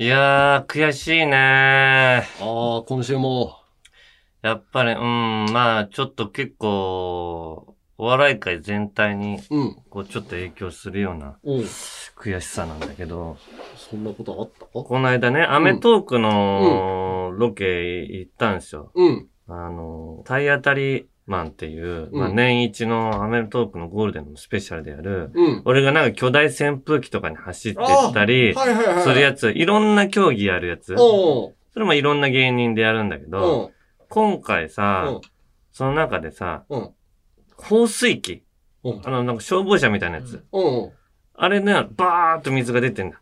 いやー、悔しいねああ、今週も。やっぱり、うん、まあ、ちょっと結構、お笑い界全体に、うん。こう、ちょっと影響するようなうん。悔しさなんだけど、そんなことあった？この間ね、アメトークのロケ行ったんですよ。うん。あの、体当たりマンっていう、うんまあ、年一のアメトークのゴールデンのスペシャルでやる、うん。俺がなんか巨大扇風機とかに走ってったり、はいはいはい。するやつ、いろんな競技やるやつ。それもいろんな芸人でやるんだけおど、う今回おさう、その中でさ、うん放水器。あの、なんか消防車みたいなやつ。あれね、バーっと水が出てんだ。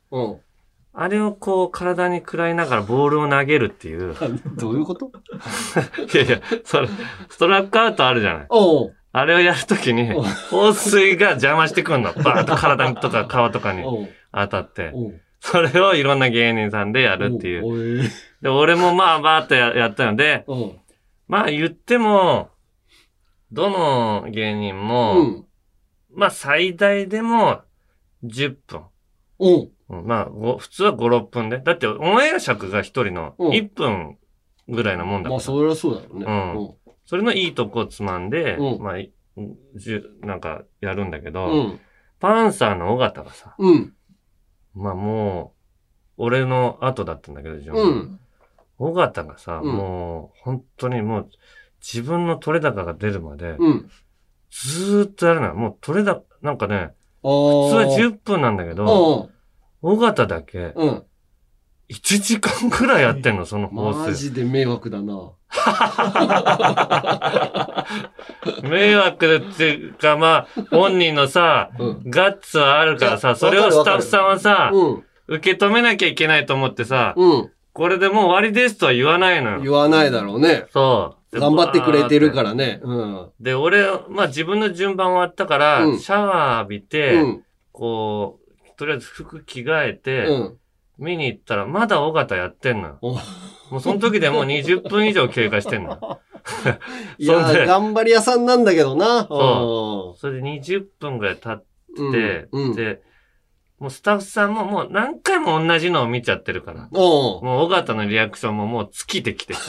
あれをこう体に食らいながらボールを投げるっていう。どういうこと？いやいや、それ、ストラックアウトあるじゃない。おうあれをやるときにお、放水が邪魔してくんの。バーっと体とか皮とかに当たって。それをいろんな芸人さんでやるっていう。で、俺もまあバーっとややったので、まあ言っても、どの芸人うも、ん。まあ最大でも10分。まあ、ご普通は5、6分で。だってオンエア尺が1人のうん1分ぐらいなもんだから。まあ、そりゃそうだろうね。うんそれのいいとこをつまんで、うんまあ、いじゅなんかやるんだけど、うん。パンサーの尾形がさ、うん。まあもう、俺の後だったんだけど、自分うん。尾形がさ、うんもう、本当にもう、自分の取れ高が出るまで、うん。ずーっとやるのよ。もう取れ高、なんかね、普普通は10分なんだけど、うん。尾形だけうん。1時間くらいやってんの、その放マ水。ジで迷惑だな。迷惑っていうか、まあ、本人のさ、うん。ガッツはあるからさ、それをスタッフさんはさ、うん。受け止めなきゃいけないと思ってさ、うん。これでもう終わりですとは言わないのよ。言わないだろうね。そう。で頑張ってくれてるからね。うん。で、俺、まあ自分の順番終わったから、うんシャワー浴びて、うん。こう、とりあえず服着替えて、うん。見に行ったら、まだ尾形やってんのよ。おもうその時でもう20分以上経過してんの。いや頑張り屋さんなんだけどな。そそれで20分ぐらい経っうん。て、うん。で、もうスタッフさんももう何回も同じのを見ちゃってるから。おうもう尾形のリアクションももう尽きてきてさ。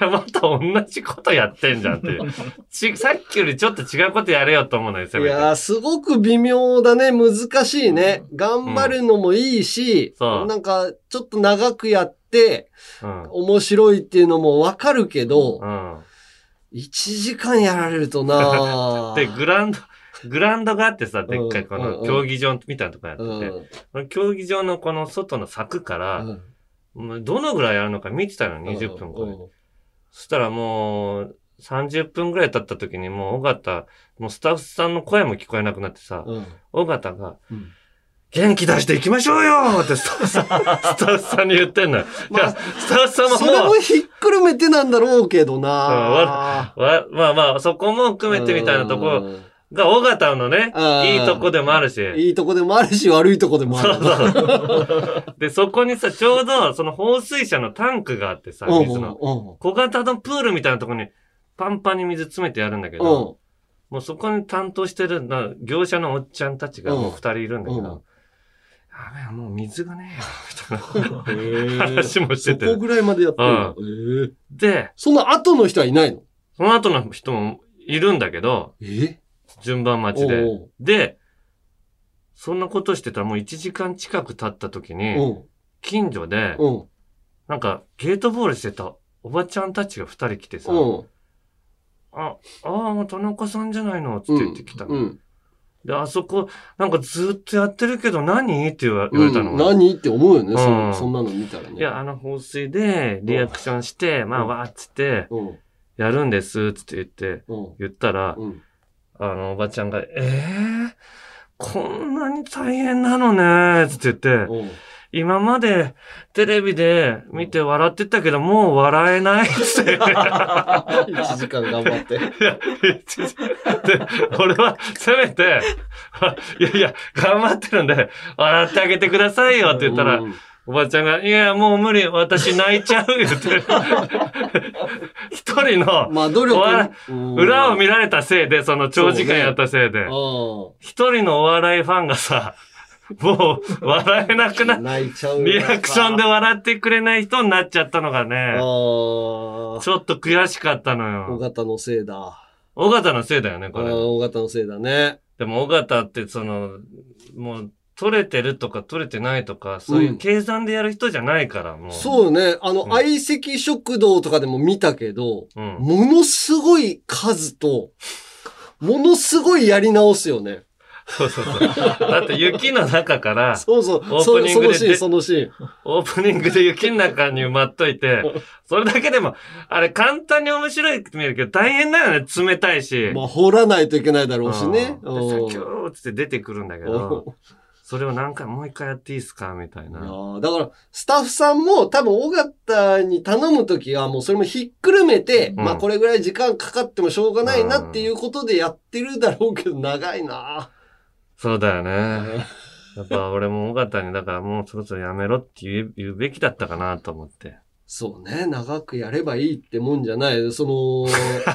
で また同じことやってんじゃんっていう。ち、さっきよりちょっと違うことやれよと思うのよ、せめて。いやー、すごく微妙だね。難しいね。頑張るのもいいし、そうなんか、ちょっと長くやって、うん。面白いっていうのもわかるけど、うん。1時間やられるとな で、グラウンド、グラウンドがあってさ、でっかいこうんうんうん。の競技場みたいなとこやってて、競技場のこの外の柵から、どのぐらいやるのか見てたの、20分くらい。うん。そしたらもう、30分ぐらい経った時にもう、尾形、もうスタッフさんの声も聞こえなくなってさ、うん。尾形が、うん。元気出していきましょうよ！ってスタッフさん、スタッフさんに言ってんのよ。まあスタッフさんもそれももひっくるめてなんだろうけどな。わわまあまあ、そこも含めてみたいなとこうんが、尾形のね、いいとこでもあるし。いいとこでもあるし、悪いとこでもある。そうそう。で、そこにさ、ちょうど、その放水車のタンクがあってさ、うん水の。うん。小型のプールみたいなところに、パンパンに水詰めてやるんだけうん。ど、もうそこに担当してるな、業者のおっちゃんたちがもう二人いるんだけうん。ど、やべえ、もう水がねえよ、みたいな。話もしてて。そこぐらいまでやってで、その後の人はいないの？その後の人もいるんだけど、え？順番待ちで。で、そんなことしてたらもう1時間近く経った時に、うん。近所で、うん。なんかゲートボールしてたおばちゃんたちが2人来てさ、うん。あ、ああ、田中さんじゃないのつって言ってきたの。うん。で、あそこ、なんかずっとやってるけど何？って言われたの。うん何？って思うよね、そうんそんなの見たらね。いや、あの放水でリアクションして、まあ、うんわーっつって、うん。やるんです、つって言って、うん。言ったら、うん。あの、おばちゃんが、ええこんなに大変なのね、つって言って、うん。今までテレビで見て笑ってたけど、もう笑えないっつって。1時間頑張って。いや、で、俺は、せめて、いやいや、頑張ってるんで、笑ってあげてくださいよって言ったら、うんおばちゃんが、いや、もう無理、私泣いちゃう言って。一人の、まあ、努力裏を見られたせいで、その長時間やったせいで、うん一人のお笑いファンがさ、もう笑えなくなっ泣いちゃう。リアクションで笑ってくれない人になっちゃったのがあね、あ。ちょっと悔しかったの尾よ。形のせいだ。尾形のせいだよね、あこれ。あ尾形のせいだね。でも尾形ってその、もう、取れてるとか取れてないとか、そういう計算でやる人じゃないから、もう。そうね。あの、うん相席食堂とかでも見たけど、うん。ものすごい数と、ものすごいやり直すよね。そうそうそう。だって雪の中から、そうそう。オープニングでそそのシーン、そのシーン。オープニングで雪の中に埋まっといて、それだけでも、あれ簡単に面白いって見えるけど、大変だよね、冷たいし。まあ、掘らないといけないだろうしね。うんで、さキューって出てくるんだけど、それを何回、もう一回やっていいですか？みたいな。ーだから、スタッフさんも多分、尾形に頼むときは、もうそれもひっくるめて、うんまあ、これぐらい時間かかってもしょうがないなっていうことでやってるだろうけど、長いなそうだよね。やっぱ俺も尾形に、だからもうそろそろやめろって言うべきだったかなと思って。そうね、長くやればいいってもんじゃない。その、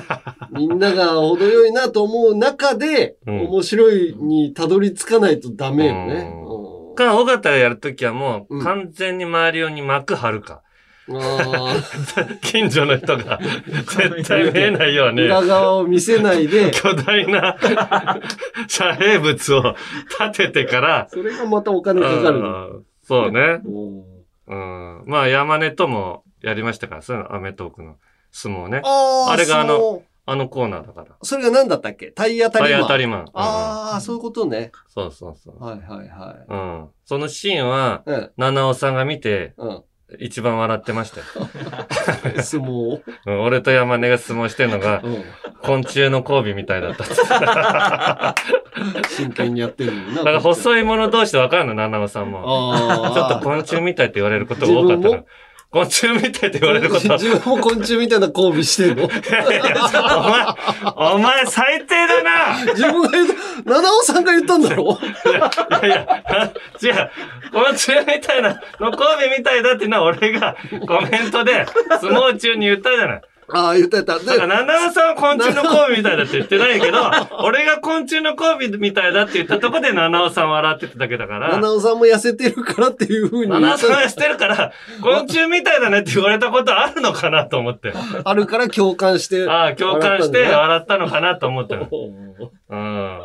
みんなが程よいなと思う中で、うん面白いにたどり着かないとダメよね。うんうんか、尾形がやるときはもううん完全に周り用に幕張るか。あ 近所の人が絶対見えないようーに。裏側を見せないで、巨大な遮蔽物を立ててから、それがまたお金かかるの。うんそうね。うんうん。まあ、山根ともやりましたから、そのアメトークの相撲ね。あーあれがあのあのコーナーだから。それが何だったっけ？体当たりマン。体当たりマン。うんああ、そういうことね。そうそうそう。はいはいはうん。そのシーンは、い。うん。七尾さんが見て、うん。一番笑ってましたよ。相撲？うん俺と山根が相撲してるのが、うん。昆虫の交尾みたいだった。真剣にやってるの。だから細い者同士で分かるの、七尾さんも。ちょっと昆虫みたいって言われることが多かったの。昆虫みたいって言われること。自分も昆虫みたいな交尾してんの？お前、お前最低だな自分が言った、七尾さんが言ったんだろ？いやいや、違う。昆虫みたいな、の交尾みたいだっていうのは俺がコメントで相撲中に言ったじゃない。ああ、言った言った。で、七尾さんは昆虫の交尾みたいだって言ってないけど、俺が昆虫の交尾みたいだって言ったとこで七尾さん笑ってただけだから。七尾さんも痩せてるからっていうふうに言七尾さんがしてるから、昆虫みたいだねって言われたことあるのかなと思って。あるから共感して。ああ、共感して笑笑ったのかなと思ったの。うん。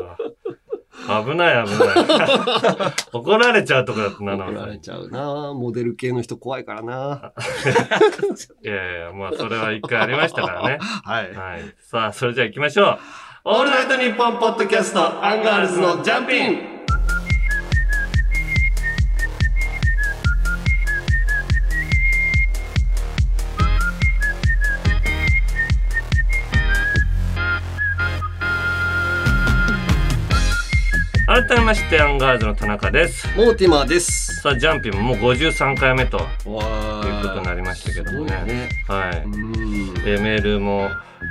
危ない危ない。怒られちゃうとこだったな、怒られちゃうなモデル系の人怖いからな。いやいや、まあそれは一回ありましたからね。はい。はい。さあ、それじゃあ行きましょう。オールナイトニッポンポッドキャスト、アンガールズのジャンピン改めまして、アンガールズの田中です。モーティマーです。さあ、ジャンピンももう53回目ということになりましたけどもね。ね。はい。うん。えーメールも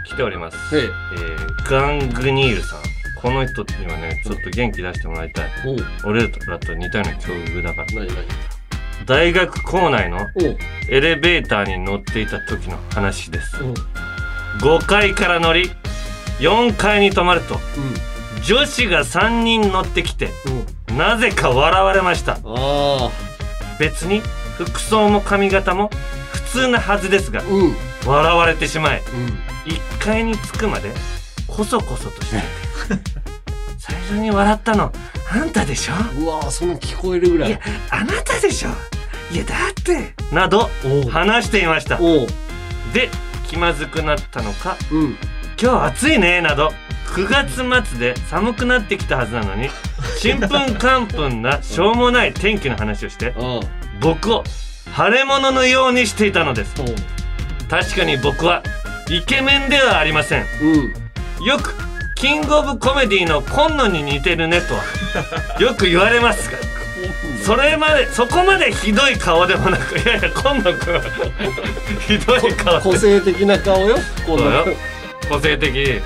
来ております。ええ。えーガングニールさん。この人にはね、ちょっと元気出してもらいたい。俺らと似たような境遇だから。大学校内の。エレベーターに乗っていた時の話です。おう。5階から乗り、4階に止まると、女子が3人乗ってきて。なぜか笑われました。あ別に、服装も髪型も普通なはずですがあ。、うん。笑われてしまい、うん。1階に着くまで、こそこそとして 最初に笑ったの、あんたでしょ？うわーそんな聞こえるぐらい。いやあなたでしょ？いや、だって。など。話していました。で、気まずくなったのか、うん。今日暑いね、など、9月末で寒くなってきたはずなのに、ちんぷんかんぷんなしょうもない天気の話をして。僕を腫れ物のようにしていたのです。確かに僕はイケメンではありません。うん。よく、キングオブコメディの今野に似てるねとは、よく言われますが、それまで、そこまでひどい顔でもなく、いやいや、今野くんは、ひどい顔個性的な顔よ。このそうよ個性的。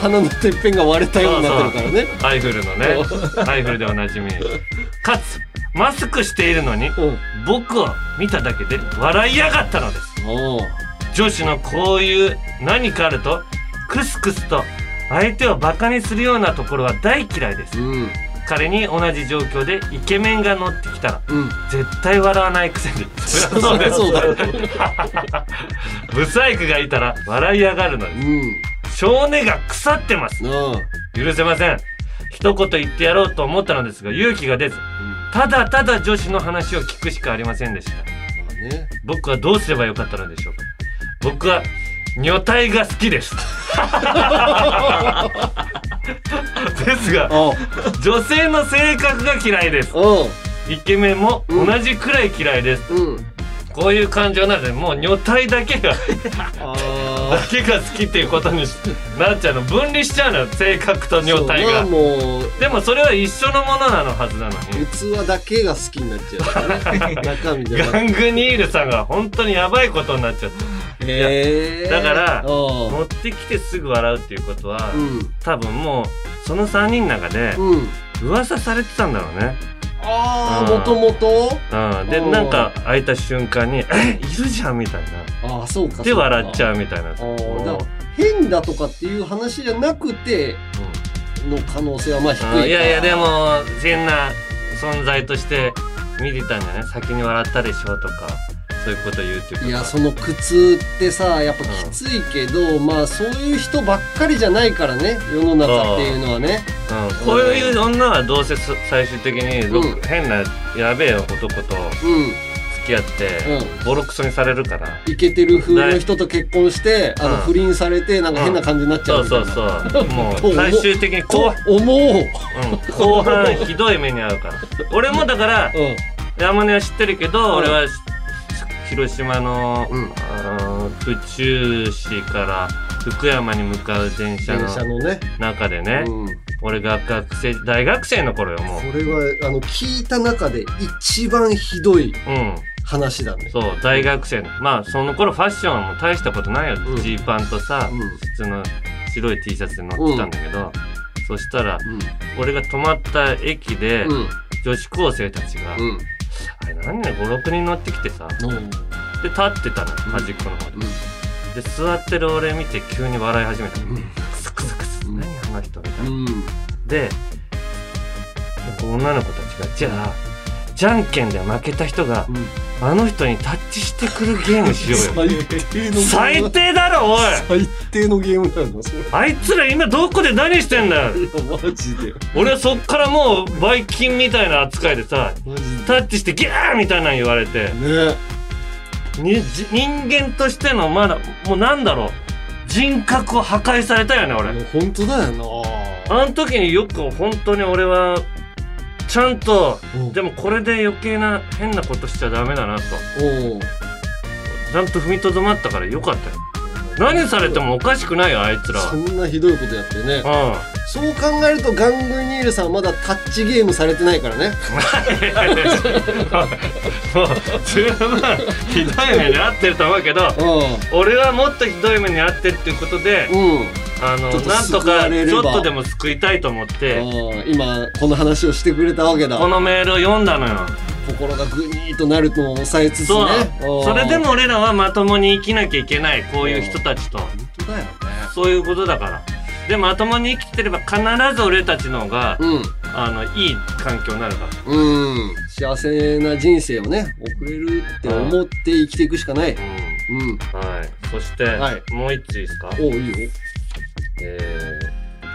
鼻のてっぺんが割れたようになってるからね。アイフルのね、アイフルでおなじみ。かつ、マスクしているのに、うん。僕を見ただけで笑いやがったのです。女子のこういう何かあると、クスクスと相手をバカにするようなところは大嫌いです。うん。仮に同じ状況でイケメンが乗ってきたらうん。絶対笑わないくせに。そうですそうだ。よブサイクがいたら笑い上がるのですうん。少年が腐ってます。あ許せません。一言言ってやろうと思ったのですが勇気が出ず。ただただ女子の話を聞くしかありませんでした。まあね。僕はどうすればよかったのでしょうか。僕は女体が好きです ですがあ女性の性格が嫌いです。う。イケメンも同じくらい嫌いです、んうん。こういう感情なのでもう女体だけが だあけが好きっていうことにしなっちゃうの。分離しちゃうのよ性格とあ女体が。もう。でもそれは一緒のものなのはずなのに。器だけが好きになっちゃう 中身じゃガングニールさんが本当にやばいことになっちゃってへえだからあ持ってきてすぐ笑うっていうことは、うん。多分もうその3人の中でうん。噂されてたんだろうね、ああうん。もともとうん、でうん。なんか開いた瞬間に「えいるじゃん」みたいな。ああそうかで笑っちうゃうみたいな。変だとかっていう話じゃなくての可能性はまあ低いか。うん。いやいやでも変な存在として見てたんじゃない？先に笑ったでしょとかそういうこと言うっていういやその苦痛ってさやっぱきついけど、まあそういう人ばっかりじゃないからね世の中っていうのはね。うん、こういう女はどうせそ最終的にうん。変なやべえ男とうん。付き合って、うボロクソにされるから。イケてる風の人と結婚してあのうん不倫されてなんか変な感じになっちゃそううみたいな。そうそうもとう。最終的に後と思う、うん、うん、後半ひどい目に遭うから。俺もだから山根は知ってるけど、うん俺はし広島の、うん。府中市から福山に向かう電車電の中でね、うん、俺が学生大学生の頃よもこれはあの聞いた中で一番ひどいううん。話だね。そう大学生の。まあその頃ファッションはもう大したことないよ。うん。ジー、パンとさ、うん。普通の白い T シャツで乗ってたんだけど、そしたらうん。俺が泊まった駅で、うん。女子高生たちが、うんあれ何ね56人乗ってきてさ。うん。で立ってたの端っこの方で、で座ってる俺見て急に笑い始めたの、うん。クスクスクス、うん。何あの人みたいな、うん。で女の子たちがじゃあじゃんけんで負けた人がうんあの人にタッチしてくるゲームしようよ。最低の最低だろおい。最低のゲームなのそれあいつら今どこで何してんだよ。いやマジで。俺はそっからもうバイキンみたいな扱いでさタッチしてギャーみたいなの言われて。ね。にじ人間としてのまだもうなんだろう。人格を破壊されたよね俺。本当だよあの時によく本当に俺はちゃんとでもこれで余計な変なことしちゃダメだなと。ちゃんと踏みとどまったからよかったよ。何されてもおかしくないよあいつらそはんなひどいことやってね。うそう考えるとガングニールさんはまだタッチゲームされてないからね。んもう十分ひどい目に遭ってると思うけどう俺はもっとひどい目に遭ってるっていうことでんうんあのなんとかちょっとでも救いたいと思って。うん今この話をしてくれたわけだ。このメールを読んだのよ。心がグニーとなるのを抑えつつね。それでも俺らはまともに生きなきゃいけないこういう人たちと。本当だよね。そういうことだから。でまともに生きてれば必ず俺たちの方がうん。あのいい環境になるから。うん。幸せな人生をね送れるって思って生きていくしかない。うん。うん。はい。そして、はい。もう一ついいですか？おういいよえ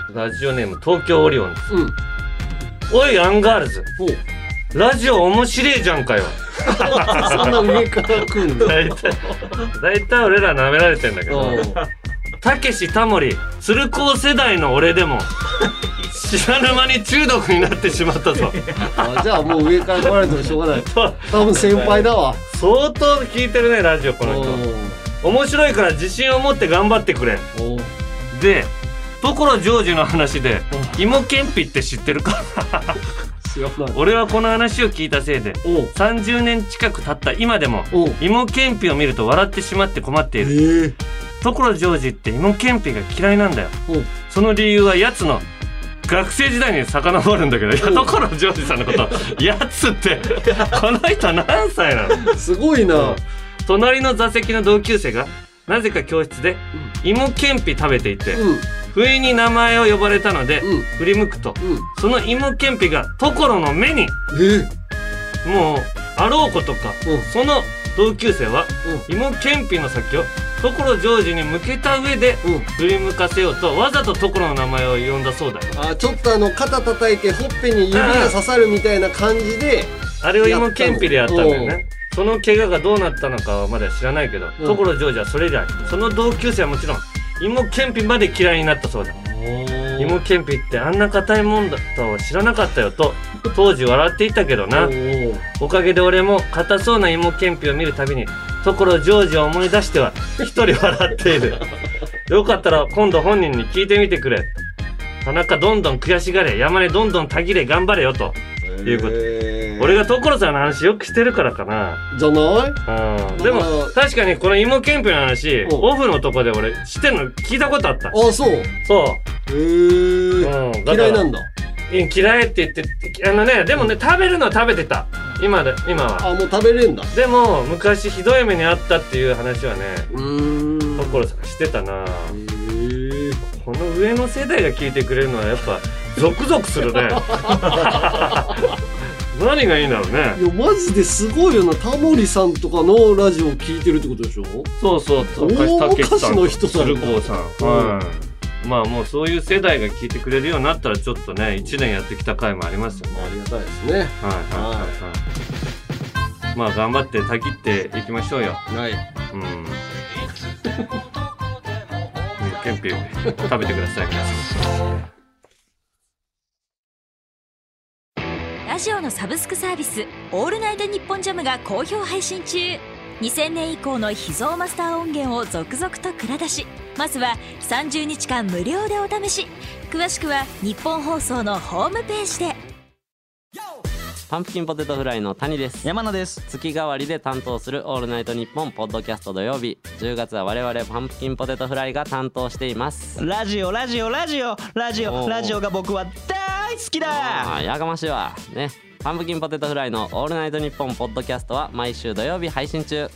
ー、ラジオネーム東京オリオンですうん。おいアンガールズ。ラジオ面白いじゃんかよ。そんな上から来るんだ大体大体俺ら舐められてんだけど。う。んたけしタモリ鶴光世代の俺でも知らぬ間に中毒になってしまったぞ。あじゃあもう上から来られてもしょうがない。と多分先輩だわ。相当聞いてるねラジオこの人。面白いから自信を持って頑張ってくれで所ジョージの話で芋けんぴって知ってるか？俺はこの話を聞いたせいでおう。30年近く経った今でも芋けんぴを見ると笑ってしまって困っていえるえ。所ジョージって芋けんぴが嫌いなんだよ。その理由はやつの学生時代に遡るんだけど所ジョージさんのこと やつってこの人何歳なの？すごいな。隣の座席の同級生がなぜか教室で芋けんぴ食べていてうん不意に名前を呼ばれたので、うん振り向くと、うん。その芋けんぴが所の目に、え？もう、あろうことか、うんその同級生は、う芋けんぴの先を所ジョージに向けた上で。振り向かせようと、わざと所の名前を呼んだそうだよ。あ、ちょっとあの、肩叩いてほっぺに指が刺さるみたいな感じで、あれを芋けんぴでやったんだよね。その怪我がどうなったのかはまだ知らないけど、うん所ジョージはそれ以来、その同級生はもちろん、芋けんぴまで嫌いになったそうだ。芋けんぴってあんな硬いもんだとは知らなかったよと、当時笑っていたけどなお。かげで俺も硬そうな芋けんぴを見るたびに、所ジョージを思い出しては、一人笑っている。よかったら今度本人に聞いてみてくれ。田中どんどん悔しがれ、山根どんどんたぎれ頑張れよと。いうこと俺が所さんの話よくしてるからかな。じゃない？うん。でもまあ、確かにこの芋けんぴの話、うんオフのとこで俺してんの聞いたことあった。あ、そう？へそえう。うん。だから嫌いなんだ？うん嫌いって言って、あのね、でもね、食べるのは食べてた。今で、今は。あ、もう食べれんだ。でも、昔ひどい目にあったっていう話はね、うーん。所さんしてたなこの上の世代が聞いてくれるのはやっぱ、ゾクゾクするね。何がいいんだろうね。いや、マジですごいよな。タモリさんとかのラジオ聞いてるってことでしょ？そうそうそう。大昔の人だ鶴な光さん。はい。まあもうそういう世代が聞いてくれるようになったらちょっとね、一年やってきた回もありますよね。ありがたいですね。はいはいはいはい。まあ頑張ってたぎっていきましょうよ。はい。うん。う んケンピ食べてください、皆さん。ラジオのサブスクサービス「オールナイトニッポンジャム」が好評配信中。2000年以降の秘蔵マスター音源を続々と蔵出しまずは30日間無料でお試し。詳しくは日本放送のホームページで。パンプキンポテトフライの谷です。山野です。月替わりで担当する「オールナイトニッポン」ポッドキャスト土曜日。10月は我々パンプキンポテトフライが担当しています。ラジオラジオラジオ。ラジオラジオが僕は大好きあだーやかましいわ。ね。パンプキンポテトフライの「オールナイトニッポン」ポッドキャストは毎週土曜日配信中。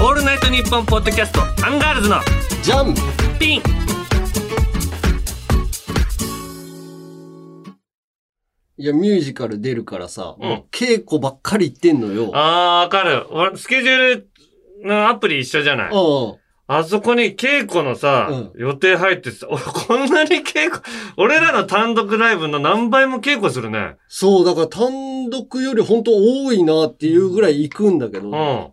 オールナイトニッポンポッドキャストアンガールズのじゃんピン。いや、ミュージカル出るからさ、うん。もう稽古ばっかり行ってんのよ。ああー、わかる。俺、スケジュールのアプリ一緒じゃない？あ。あそこに稽古のさ、うん予定入ってさ、俺 こんなに稽古、俺らの単独ライブの何倍も稽古するね。そう、だから単独より本当多いなっていうぐらい行くんだけど、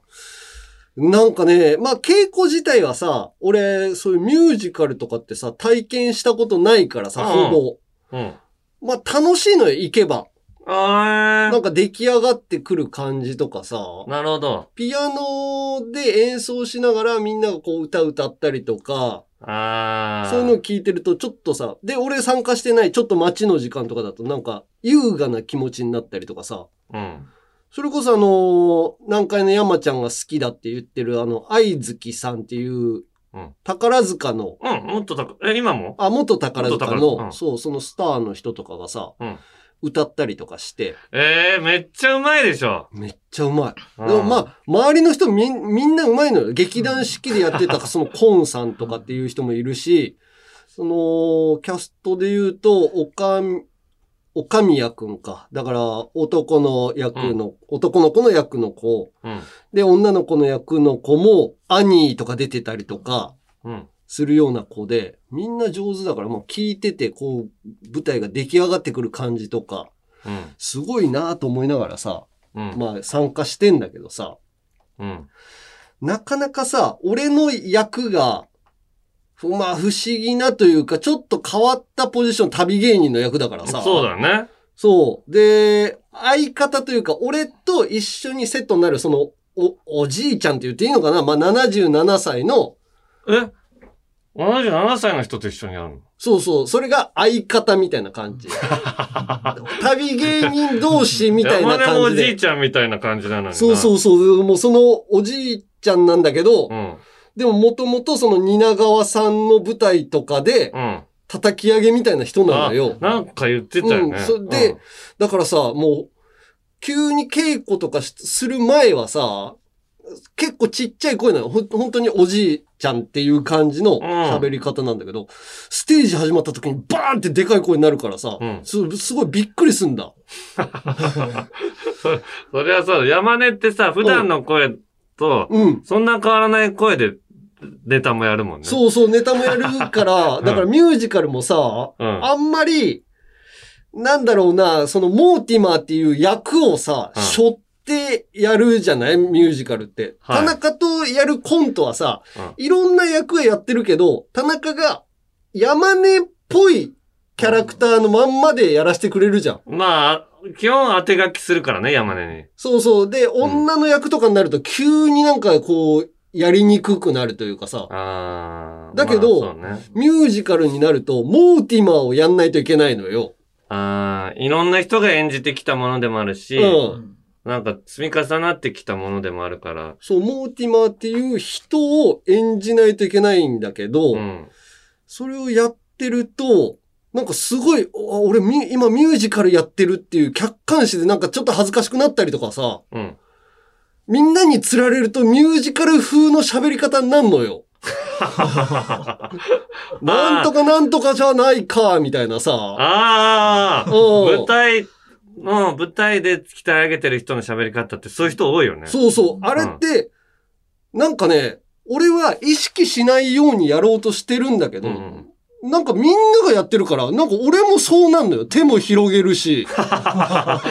うん。なんかね、まあ稽古自体はさ、俺、そういうミュージカルとかってさ、体験したことないからさ、うんほぼ。うん。まあ楽しいのよ、行けば。あなんか出来上がってくる感じとかさ、ー、なるほど。ピアノで演奏しながらみんながこう歌歌ったりとか、あー。そういうのを聞いてるとちょっとさ、で、俺参加してないちょっと待ちの時間とかだとなんか優雅な気持ちになったりとかさ、うん。それこそあのー南海の山ちゃんが好きだって言ってるあの、愛月さんっていううん、宝塚の、うん、もっと高く、え、今も？あ、元宝塚の、元宝塚うん。そう、そのスターの人とかがさ、うん歌ったりとかして、えー、めっちゃうまいでしょ。めっちゃうまい。うんでもまあ、周りの人みんみんなうまいのよ。劇団四季でやってたそのコンさんとかっていう人もいるし、その、キャストで言うと、おかみ、おかみやくんか。だから、男の役の、男の子の役の子。うん。で、女の子の役の子も、アニーとか出てたりとか、うん。するような子で、みんな上手だから、もう聞いてて、こう、舞台が出来上がってくる感じとか、うん。すごいなと思いながらさ、うん。まあ参加してんだけどさ、うん。なかなかさ、俺の役が、ふまあ不思議なというか、ちょっと変わったポジション、旅芸人の役だからさ。そうだね。そう。で、相方というか、俺と一緒にセットになる、その、お、おじいちゃんって言っていいのかな？まあ77歳の、え？?77 歳の人と一緒にやるの？そうそう、それが相方みたいな感じ。旅芸人同士みたいな感じで。おじいちゃんみたいな感じなのにな。そうそうそう、もうそのおじいちゃんなんだけど、うん。でももともとその蜷川さんの舞台とかでうん。叩き上げみたいな人なのよ。あなんか言ってたよね。うんそでだからさ、もう、急に稽古とかしする前はさ、結構ちっちゃい声なの。ほん本当におじいちゃんっていう感じの喋り方なんだけど、ステージ始まった時にバーンってでかい声になるからさ、うんすすごいびっくりすんだ。そそりゃそうだ。山根ってさ、普段の声と、うん。そんな変わらない声でネタもやるもんね。そうそう、ネタもやるから、んだからミュージカルもさ、うんあんまり、なんだろうな、そのモーティマーっていう役をさ、うん背負ってやるじゃない？ミュージカルって。はい田中とやるコントはさ、うんいろんな役はやってるけど、田中が山根っぽいキャラクターのまんまでやらせてくれるじゃん。まあ、基本当て書きするからね、山根に。そうそう。で、女の役とかになると急になんかこう、やりにくくなるというかさ、あーだけどまあね。ミュージカルになると、モーティマーをやんないといけないのよ。あーいろんな人が演じてきたものでもあるし、うん。なんか積み重なってきたものでもあるから。そう、モーティマーっていう人を演じないといけないんだけど、うん。それをやってると、なんかすごい、あ俺み今ミュージカルやってるっていう客観視でなんかちょっと恥ずかしくなったりとかさ、うん。みんなに釣られるとミュージカル風の喋り方になるのよ。なんとかなんとかじゃないか、みたいなさ。ああうん舞台の、舞台で鍛え上げてる人の喋り方ってそういう人多いよね。そうそう。あれって、なんかね、俺は意識しないようにやろうとしてるんだけど、うんなんかみんながやってるから、なんか俺もそうなんのよ。手も広げるし。か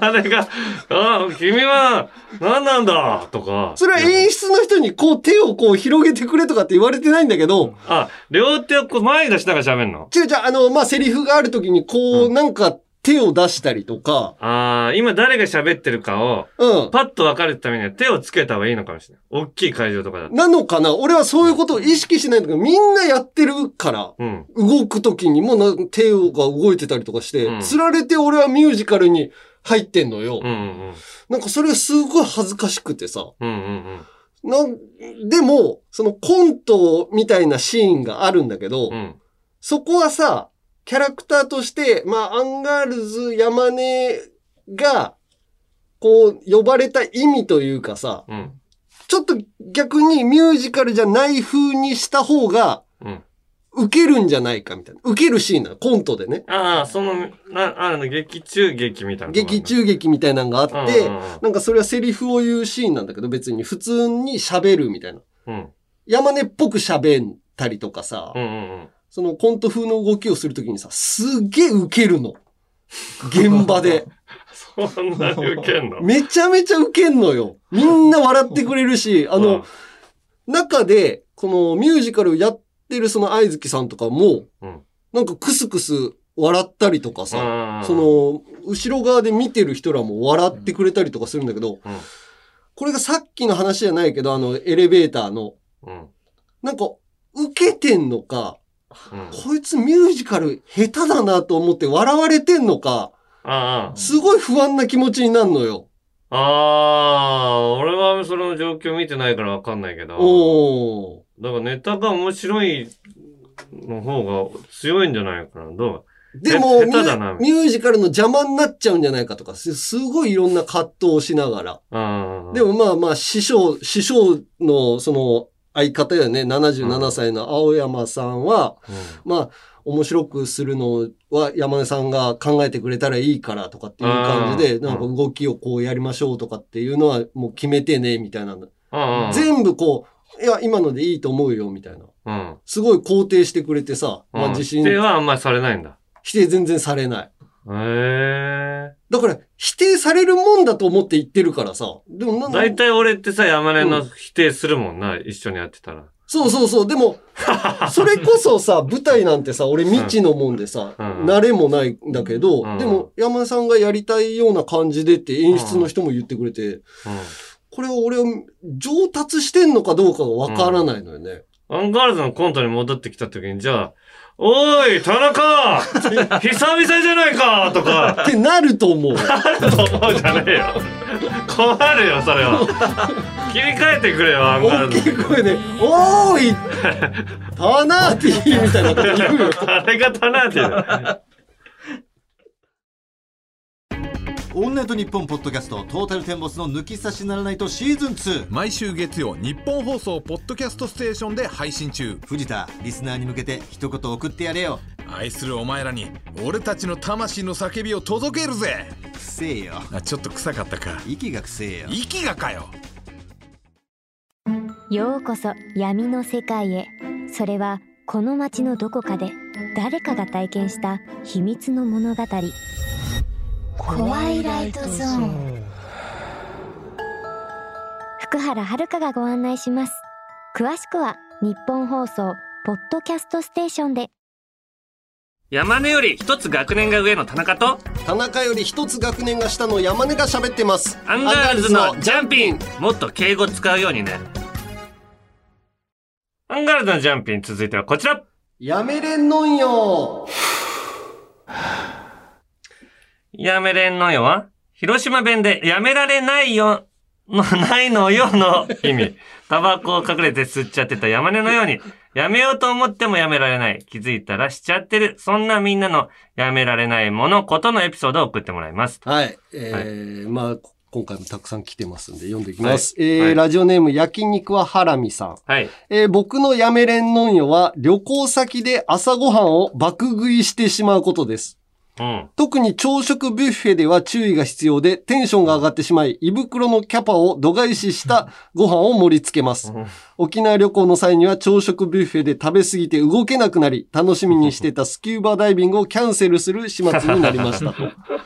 まねが、ああ、君は何なんだ？とか。それは演出の人にこう手をこう広げてくれとかって言われてないんだけど、あ、両手をこう前に出しながら喋んの？違う違う、あの、まあ、セリフがある時にこう、うんなんか手を出したりとか、ああ、今誰が喋ってるかを、うん。パッと分かるためには手をつけた方がいいのかもしれない。大きい会場とかだと。なのかな？俺はそういうことを意識しないんだけど、みんなやってるから、うん。動く時にもな手が動いてたりとかして、うん釣られて俺はミュージカルに入ってんのよ。うんうんなんかそれがすごい恥ずかしくてさ。うん。うんうんなんでも、そのコントみたいなシーンがあるんだけど、うん。うん。そこはさ、キャラクターとして、まあ、アンガールズ山根が、こう、呼ばれた意味というかさ、うん。ちょっと逆にミュージカルじゃない風にした方が、うん。受けるんじゃないかみたいな。受けるシーンなの、コントでね。ああ、その、な、あの、劇中劇みたいな。劇中劇みたいなのがあって、うんうんうんなんかそれはセリフを言うシーンなんだけど、別に普通に喋るみたいな。うん。山根っぽく喋ったりとかさ、うんうんうん。そのコント風の動きをするときにさ、すっげえ受けるの。現場で。そんなに受けんの？めちゃめちゃ受けんのよ。みんな笑ってくれるし、あの、中で、このミュージカルやってるその愛月さんとかも、うんなんかクスクス笑ったりとかさ、うんそ、の、後ろ側で見てる人らも笑ってくれたりとかするんだけど、うんこれがさっきの話じゃないけど、あの、エレベーターの、うん。なんか、受けてんのか、うん。こいつミュージカル下手だなと思って笑われてんのか、ああ。すごい不安な気持ちになるのよ。ああ、俺はその状況見てないからわかんないけど。おー。だからネタが面白いの方が強いんじゃないかな。どでもミュ、ージカルの邪魔になっちゃうんじゃないかとか、すすごいいろんな葛藤をしながら。でもまあまあ、師匠、師匠のその相方よね、77歳の青山さんは、うん、まあ、面白くするのは山根さんが考えてくれたらいいからとかっていう感じで、うんなんか動きをこうやりましょうとかっていうのはもう決めてね、みたいな。全部こう、いや、今のでいいと思うよ、みたいな。うん。すごい肯定してくれてさ、まあうん自信、否定はあんまりされないんだ。否定全然されない。へえ。だから、否定されるもんだと思って言ってるからさ。でもなん大体俺ってさ、山根の否定するもんな、一緒にやってたら。そうそうそう。でも、それこそさ、舞台なんてさ、俺未知のもんでさ、うん慣れもないんだけど、うんでも山田さんがやりたいような感じでって演出の人も言ってくれて、うん。これは俺は上達してんのかどうかがわからないのよね。アンガールズのコントに戻ってきた時に、じゃあ、おい、田中久々じゃないかとか、ってなると思う。あると思うじゃねえよ。困るよ、それは。切り替えてくれよ、アンガー大きい声で、おーいタナーティーみたいなこと言うよ。あれが田中って言うのオールナイトニッポンポッドキャストトータルテンボスの抜き差しならナイトシーズン2毎週月曜ニッポン放送ポッドキャストステーションで配信中。藤田リスナーに向けて一言送ってやれよ。愛するお前らに俺たちの魂の叫びを届けるぜ。くせえよ。あちょっと臭かったか。息がくせえよ。息がかよ。ようこそ闇の世界へ。それはこの街のどこかで誰かが体験した秘密の物語怖いライトゾーン。福原遥がご案内します。詳しくはニッポン放送ポッドキャストステーションで。山根より一つ学年が上の田中と。田中より一つ学年が下の山根が喋ってます。アンガールズのジャンピン。もっと敬語使うようにね。アンガールズのジャンピン続いてはこちら。やめれんのんよやめれんのよは広島弁でやめられないよの ないのよの意味。タバコを隠れて吸っちゃってた山根のように、やめようと思ってもやめられない。気づいたらしちゃってる。そんなみんなのやめられないもの、ことのエピソードを送ってもらいます。はい。えーまあ、今回もたくさん来てますんで読んでいきます。えーはいラジオネーム焼肉はハラミさん。はい。えー僕のやめれんのんよは旅行先で朝ごはんを爆食いしてしまうことです。うん。特に朝食ビュッフェでは注意が必要でテンションが上がってしまい、胃袋のキャパを度外視したご飯を盛り付けます。沖縄旅行の際には朝食ビュッフェで食べ過ぎて動けなくなり、楽しみにしてたスキューバダイビングをキャンセルする始末になりましたと。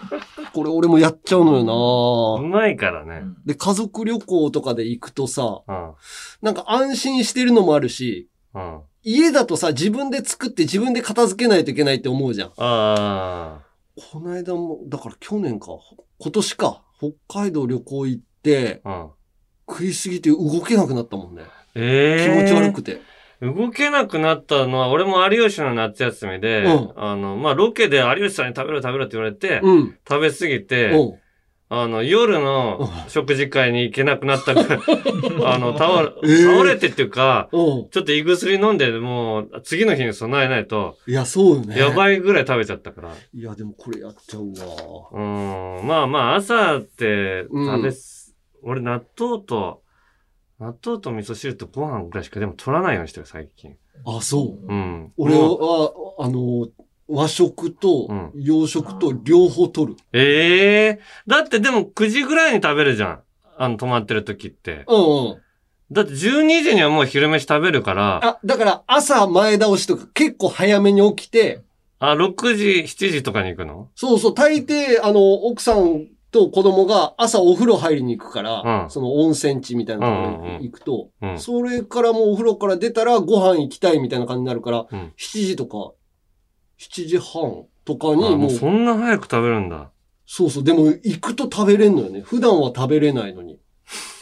これ俺もやっちゃうのよなうまいからね。で、家族旅行とかで行くとさ、うん。なんか安心してるのもあるし、うん。家だとさ、自分で作って自分で片付けないといけないって思うじゃん。あこの間も、だから去年か、今年か、北海道旅行行って、あ。うん。食いすぎて動けなくなったもんね。ええ気持ち悪くて。動けなくなったのは、俺も有吉の夏休みで、うんあの、まあ、ロケで有吉さんに食べろ食べろって言われて、うん。食べ過ぎて、うん。あの、夜の食事会に行けなくなったから、あの、倒れ、えー倒れてっていうか、うん。ちょっと胃薬飲んで、もう、次の日に備えないと、いや、そうよね。やばいぐらい食べちゃったから。いや、でもこれやっちゃうわ。うん。まあまあ、朝って食べす、俺納豆と、納豆と味噌汁とご飯ぐらいしかでも取らないようにしてる、最近。あ、そう。うん。俺は、あの、和食とうん洋食と両方取る。ええだってでも9時ぐらいに食べるじゃん。あの、泊まってる時って。うんうん。だって12時にはもう昼飯食べるから、あ、だから朝前倒しとか結構早めに起きて、あ、6時、7時とかに行くの？そうそう、大抵、あの、奥さんと子供が朝お風呂入りに行くから、うんその温泉地みたいなところに行くと、うん。それからもうお風呂から出たらご飯行きたいみたいな感じになるから、うん7時とか、7時半とかあにもう、もうそんな早く食べるんだ。そうそう、でも行くと食べれんのよね。普段は食べれないのに。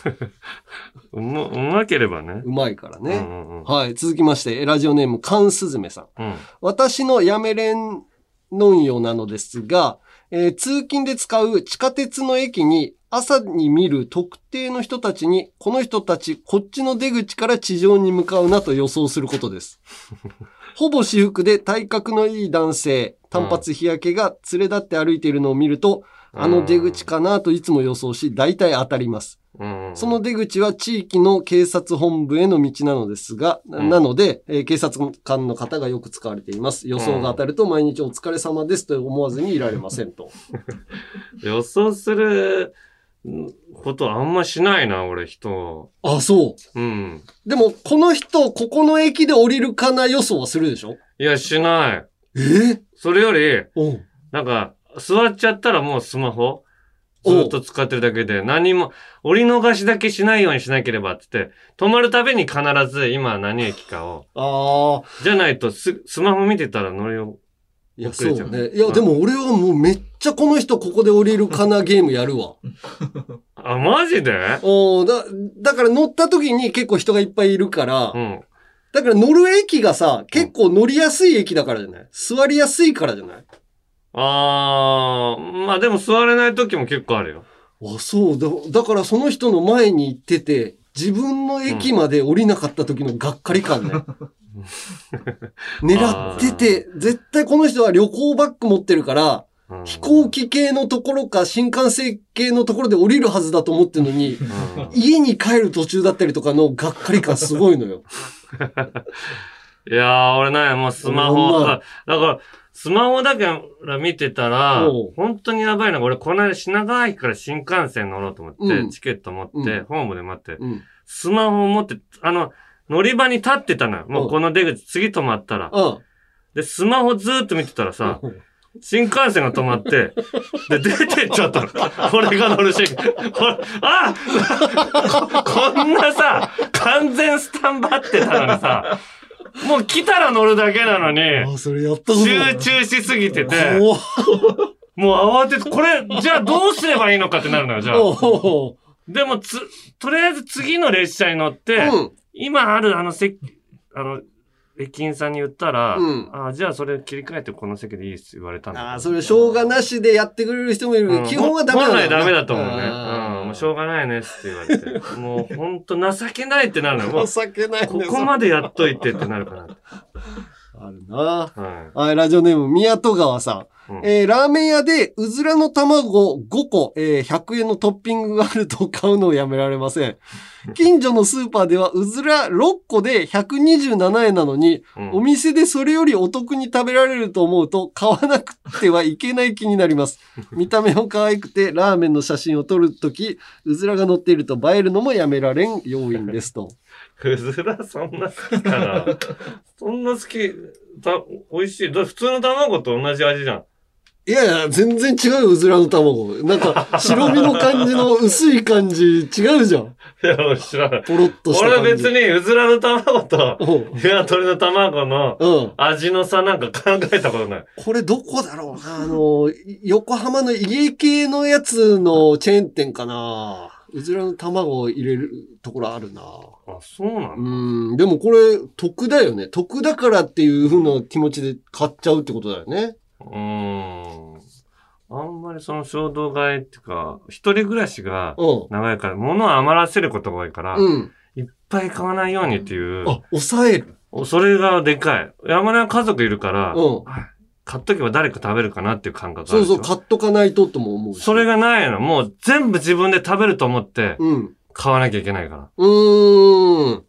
うま、うまければね。うまいからね。うんうんうん。はい。続きまして、ラジオネーム、カンスズメさん。うん。私のやめれんのんよなのですが、えー通勤で使う地下鉄の駅に朝に見る特定の人たちに、この人たちこっちの出口から地上に向かうなと予想することです。ほぼ私服で体格のいい男性、単発日焼けが連れ立って歩いているのを見ると、あの出口かなといつも予想し、大体当たります。うんうん。その出口は地域の警察本部への道なのですが、うんなので、えー警察官の方がよく使われています。予想が当たると毎日お疲れ様ですと思わずにいられませんと。予想することあんましないな、俺、人。あ、そう。うん。でも、この人、ここの駅で降りるかな予想はするでしょ？いや、しない。え？それより、うん。なんか、座っちゃったらもうスマホずっと使ってるだけで、何も、折り逃しだけしないようにしなければって言って、止まるたびに必ず今何駅かを、ああ。じゃないとススマホ見てたら乗りを、いや、そうね。いや、でも俺はもうめっちゃこの人ここで降りるかなゲームやるわ。あ、マジで？おだ、だから乗った時に結構人がいっぱいいるから、うん。だから乗る駅がさ、結構乗りやすい駅だからじゃない？座りやすいからじゃない？あー、まあでも座れない時も結構あるよ。あ、そうだ。だからその人の前に行ってて、自分の駅まで降りなかった時のがっかり感ね。狙ってて、絶対この人は旅行バッグ持ってるから、うん。飛行機系のところか新幹線系のところで降りるはずだと思ってるのに、うん。家に帰る途中だったりとかのがっかり感すごいのよ。いやー、俺ね、もうスマホ、だから、スマホだから見てたら本当にやばいのが、俺、この間品川駅から新幹線乗ろうと思って、うんチケット持って、うんホームで待って、うん。スマホを持って、あの、乗り場に立ってたのよ。もうこの出口、次止まったら。あで、スマホずーっと見てたらさ、新幹線が止まって、で、出てっちゃったの。俺が乗る新幹線。これ、あここんなさ、完全スタンバってたのにさ、もう来たら乗るだけなのに、あ、それやったことない集中しすぎてて、怖っもう慌てて、これ、じゃあどうすればいいのかってなるのよ、じゃあ。でも、つ、とりあえず次の列車に乗って、うん。今あるあの席、あの、駅員さんに言ったら、うんあじゃあそれ切り替えてこの席でいいっす言われたんだああ、それ、しょうがなしでやってくれる人もいるけど、うん基本はダメ本だよな来ダメだと思うね。うん。もうしょうがないねって言われて。もうほんと情けないってなるの 情けないねここまでやっといてってなるかな。あるな。ははい、ラジオネーム、宮戸川さん。うんえー、ラーメン屋で、うずらの卵5個、えー、100円のトッピングがあると買うのをやめられません。近所のスーパーでは、うずら6個で127円なのに、い。うんお店でそれよりお得に食べられると思うと、買わなくてはいけない気になります。見た目も可愛くて、ラーメンの写真を撮るとき、うずらが乗っていると映えるのもやめられん要因ですと。うずらそんな好きかな？そんな好き、た、美味しい。だ普通の卵と同じ味じゃん。いやいや、全然違うようずらの卵。なんか、白身の感じの 薄い感じ、違うじゃん。いや、俺知らない。ポロッとした感じ。俺別にうずらの卵とうん鶏の卵のうん。味の差なんか考えたことない。これどこだろうなあの、横浜の家系のやつのチェーン店かなうずらの卵を入れるところあるなあ、そうなのうん。でもこれ、得だよね。得だからっていう風な気持ちで買っちゃうってことだよね。うーん。あんまりその衝動買いっていうか、一人暮らしがうん。長いから、物を余らせることが多いから、うん。いっぱい買わないようにっていう、あ、抑える。それがでかい。山根は家族いるから、うん。買っとけば誰か食べるかなっていう感覚あそうるでしょ？そう、買っとかないととも思うし。それがないの。もう全部自分で食べると思って、うん。買わなきゃいけないから。うーん。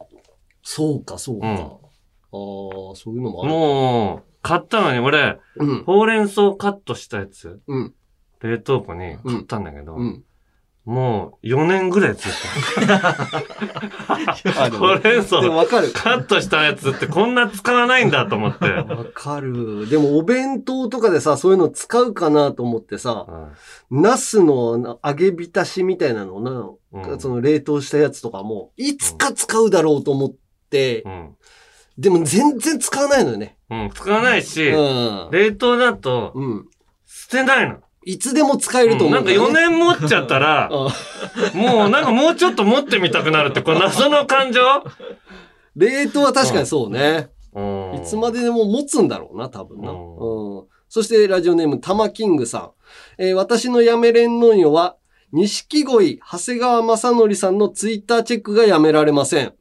そうか、そうか。うんああ、そういうのもある。もう、買ったのに俺、うん。ほうれん草カットしたやつ、うん。冷凍庫に買ったんだけど、うん。もう4年ぐらいつい あた。ほうれん草でもわかる。カットしたやつってこんな使わないんだと思って。わかる。でもお弁当とかでさ、そういうの使うかなと思ってさ、ナスのな揚げ浸しみたいなのな、うんその冷凍したやつとかも、いつか使うだろうと思って、うん。でも全然使わないのよね。うん、使わないし、うん。冷凍だとうん。捨てないの。いつでも使えると思うんなか4んだよね。年持っちゃったら、あ もうなんかもうちょっと持ってみたくなるって、これ謎の感情？冷凍は確かにそうね。うんいつまででも持つんだろうな、多分な。ううん。そして、ラジオネーム、タマキングさん。えー私のやめれんのんよは、錦鯉、長谷川正則さんのツイッターチェックがやめられません。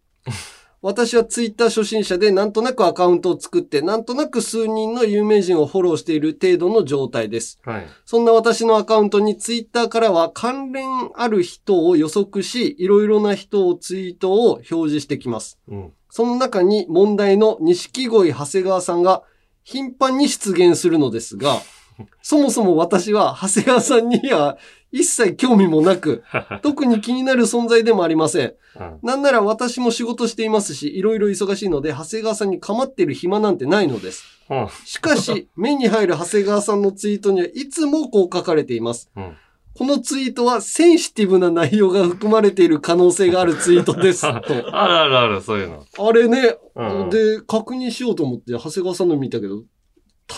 私はツイッター初心者で、なんとなくアカウントを作って、なんとなく数人の有名人をフォローしている程度の状態です。はい。そんな私のアカウントにツイッターからは関連ある人を予測し、いろいろな人をツイートを表示してきます。うん。その中に問題の錦鯉長谷川さんが頻繁に出現するのですが、そもそも私は長谷川さんには一切興味もなく、特に気になる存在でもありません。うんなんなら私も仕事していますし、いろいろ忙しいので、長谷川さんに構っている暇なんてないのです。うんしかし、目に入る長谷川さんのツイートにはいつもこう書かれています。うんこのツイートはセンシティブな内容が含まれている可能性があるツイートです。と。あるあるある、そういうの。あれね、うんで、確認しようと思って、長谷川さんの見たけど、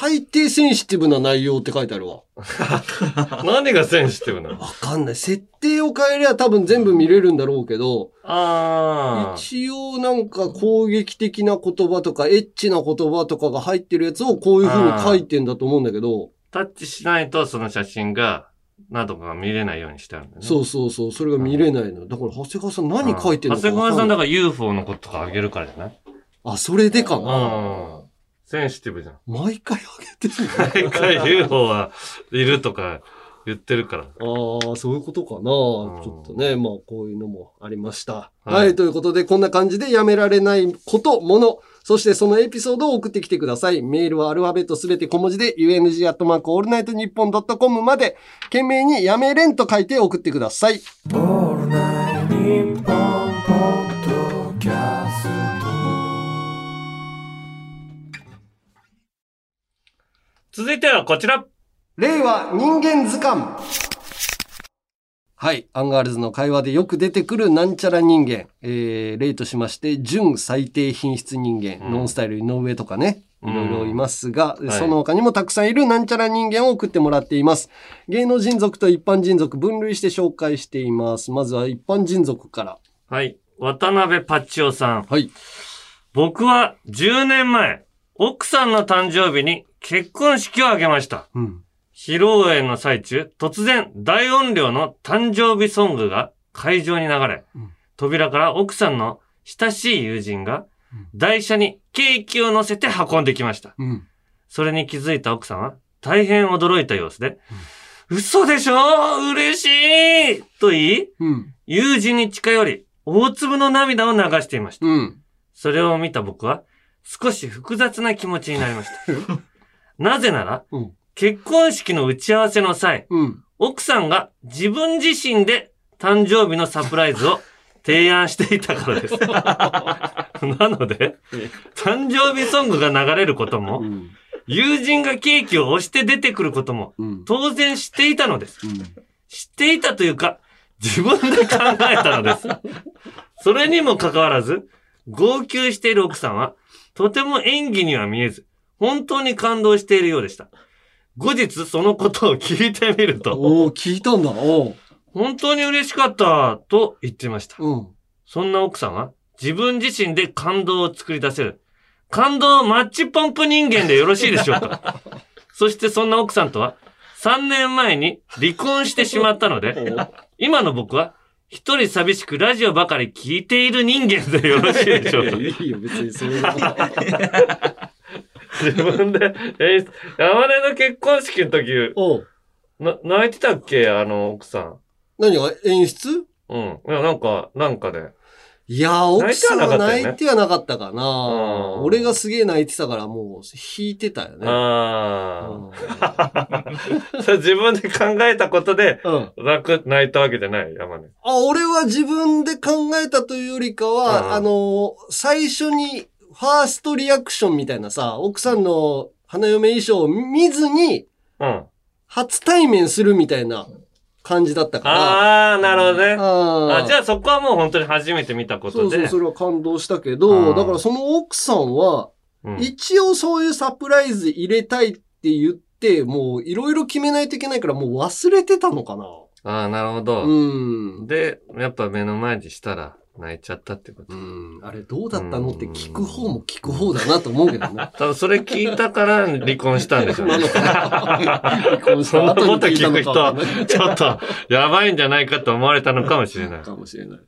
大抵センシティブな内容って書いてあるわ。何がセンシティブなの？わかんない。設定を変えりゃ多分全部見れるんだろうけど、ああ。一応なんか攻撃的な言葉とか、エッチな言葉とかが入ってるやつをこういう風に書いてんだと思うんだけど、タッチしないとその写真が、などが見れないようにしてあるんだよね。そうそうそう、それが見れないの。だから長谷川さん何書いてんのか長谷川さんだかから UFO のこととかあげるからじゃない？あ、それでかうな。ん。センシティブじゃん。毎回あげてる毎回 UFO はいるとか言ってるから。ああ、そういうことかな。ちょっとね、まあ、こういうのもありました。はいはい、ということで、こんな感じでやめられないこと、もの、そしてそのエピソードを送ってきてください。メールはアルファベットすべて小文字で、UNG アットマークオールナイトニッポンドットコムまで、件名にやめれんと書いて送ってください。続いてはこちら。令和人間図鑑。はい。アンガールズの会話でよく出てくるなんちゃら人間。えー、例としまして、純最低品質人間、うんノンスタイル井上とかね。いろいろいますが、いその他にもたくさんいるなんちゃら人間を送ってもらっています。芸能人族と一般人族分類して紹介しています。まずは一般人族から。はい。渡辺パッチオさん。はい。僕は10年前、奥さんの誕生日に結婚式を挙げました。うん。披露宴の最中、突然大音量の誕生日ソングが会場に流れ、うん扉から奥さんの親しい友人がうん台車にケーキを乗せて運んできました。うん。それに気づいた奥さんは大変驚いた様子で、嘘でしょ？嬉しいと言い、うん。友人に近寄り、大粒の涙を流していました。うん。それを見た僕は、少し複雑な気持ちになりました。なぜなら、うん結婚式の打ち合わせの際、うん。奥さんが自分自身で誕生日のサプライズを提案していたからです。なので、誕生日ソングが流れることも、うん。友人がケーキを押して出てくることも、うん。当然知っていたのです。うん。知っていたというか、自分で考えたのです。それにもかかわらず、号泣している奥さんは、とても演技には見えず、本当に感動しているようでした。後日そのことを聞いてみると、おー、聞いたんだ。おー。本当に嬉しかったと言っていました。うん。そんな奥さんは、自分自身で感動を作り出せる、感動マッチポンプ人間でよろしいでしょうか そしてそんな奥さんとは、3年前に離婚してしまったので、今の僕は、一人寂しくラジオばかり聞いている人間でよろしいでしょうか？いいよ、別にそれは。自分で、えー、山根の結婚式の時、な、泣いてたっけ？あの、奥さん。何？が演出？うん。いや、なんか、なんかで。いやー、奥さんは泣いてはなかったかな。うん俺がすげえ泣いてたからもう引いてたよね。ああ。それ自分で考えたことで、うん。うん泣いたわけじゃない、山根。あ、俺は自分で考えたというよりかは、うんあのー最初にファーストリアクションみたいなさ、奥さんの花嫁衣装を見ずにうん。初対面するみたいな感じだったから。ああ、なるほどね。ああじゃあそこはもう本当に初めて見たことで。そうそう、それは感動したけど、うんだからその奥さんは、うん一応そういうサプライズ入れたいって言って、もういろいろ決めないといけないからもう忘れてたのかな。ああ、なるほど。うん。で、やっぱ目の前にしたら泣いちゃったってこと。うん。あれどうだったのって聞く方も聞く方だなと思うけどね。多分それ聞いたから離婚したんでしょうね。離婚したそんな後にこと聞く聞いたのかわかんない人、ちょっと、やばいんじゃないかと思われたのかもしれない。かもしれない。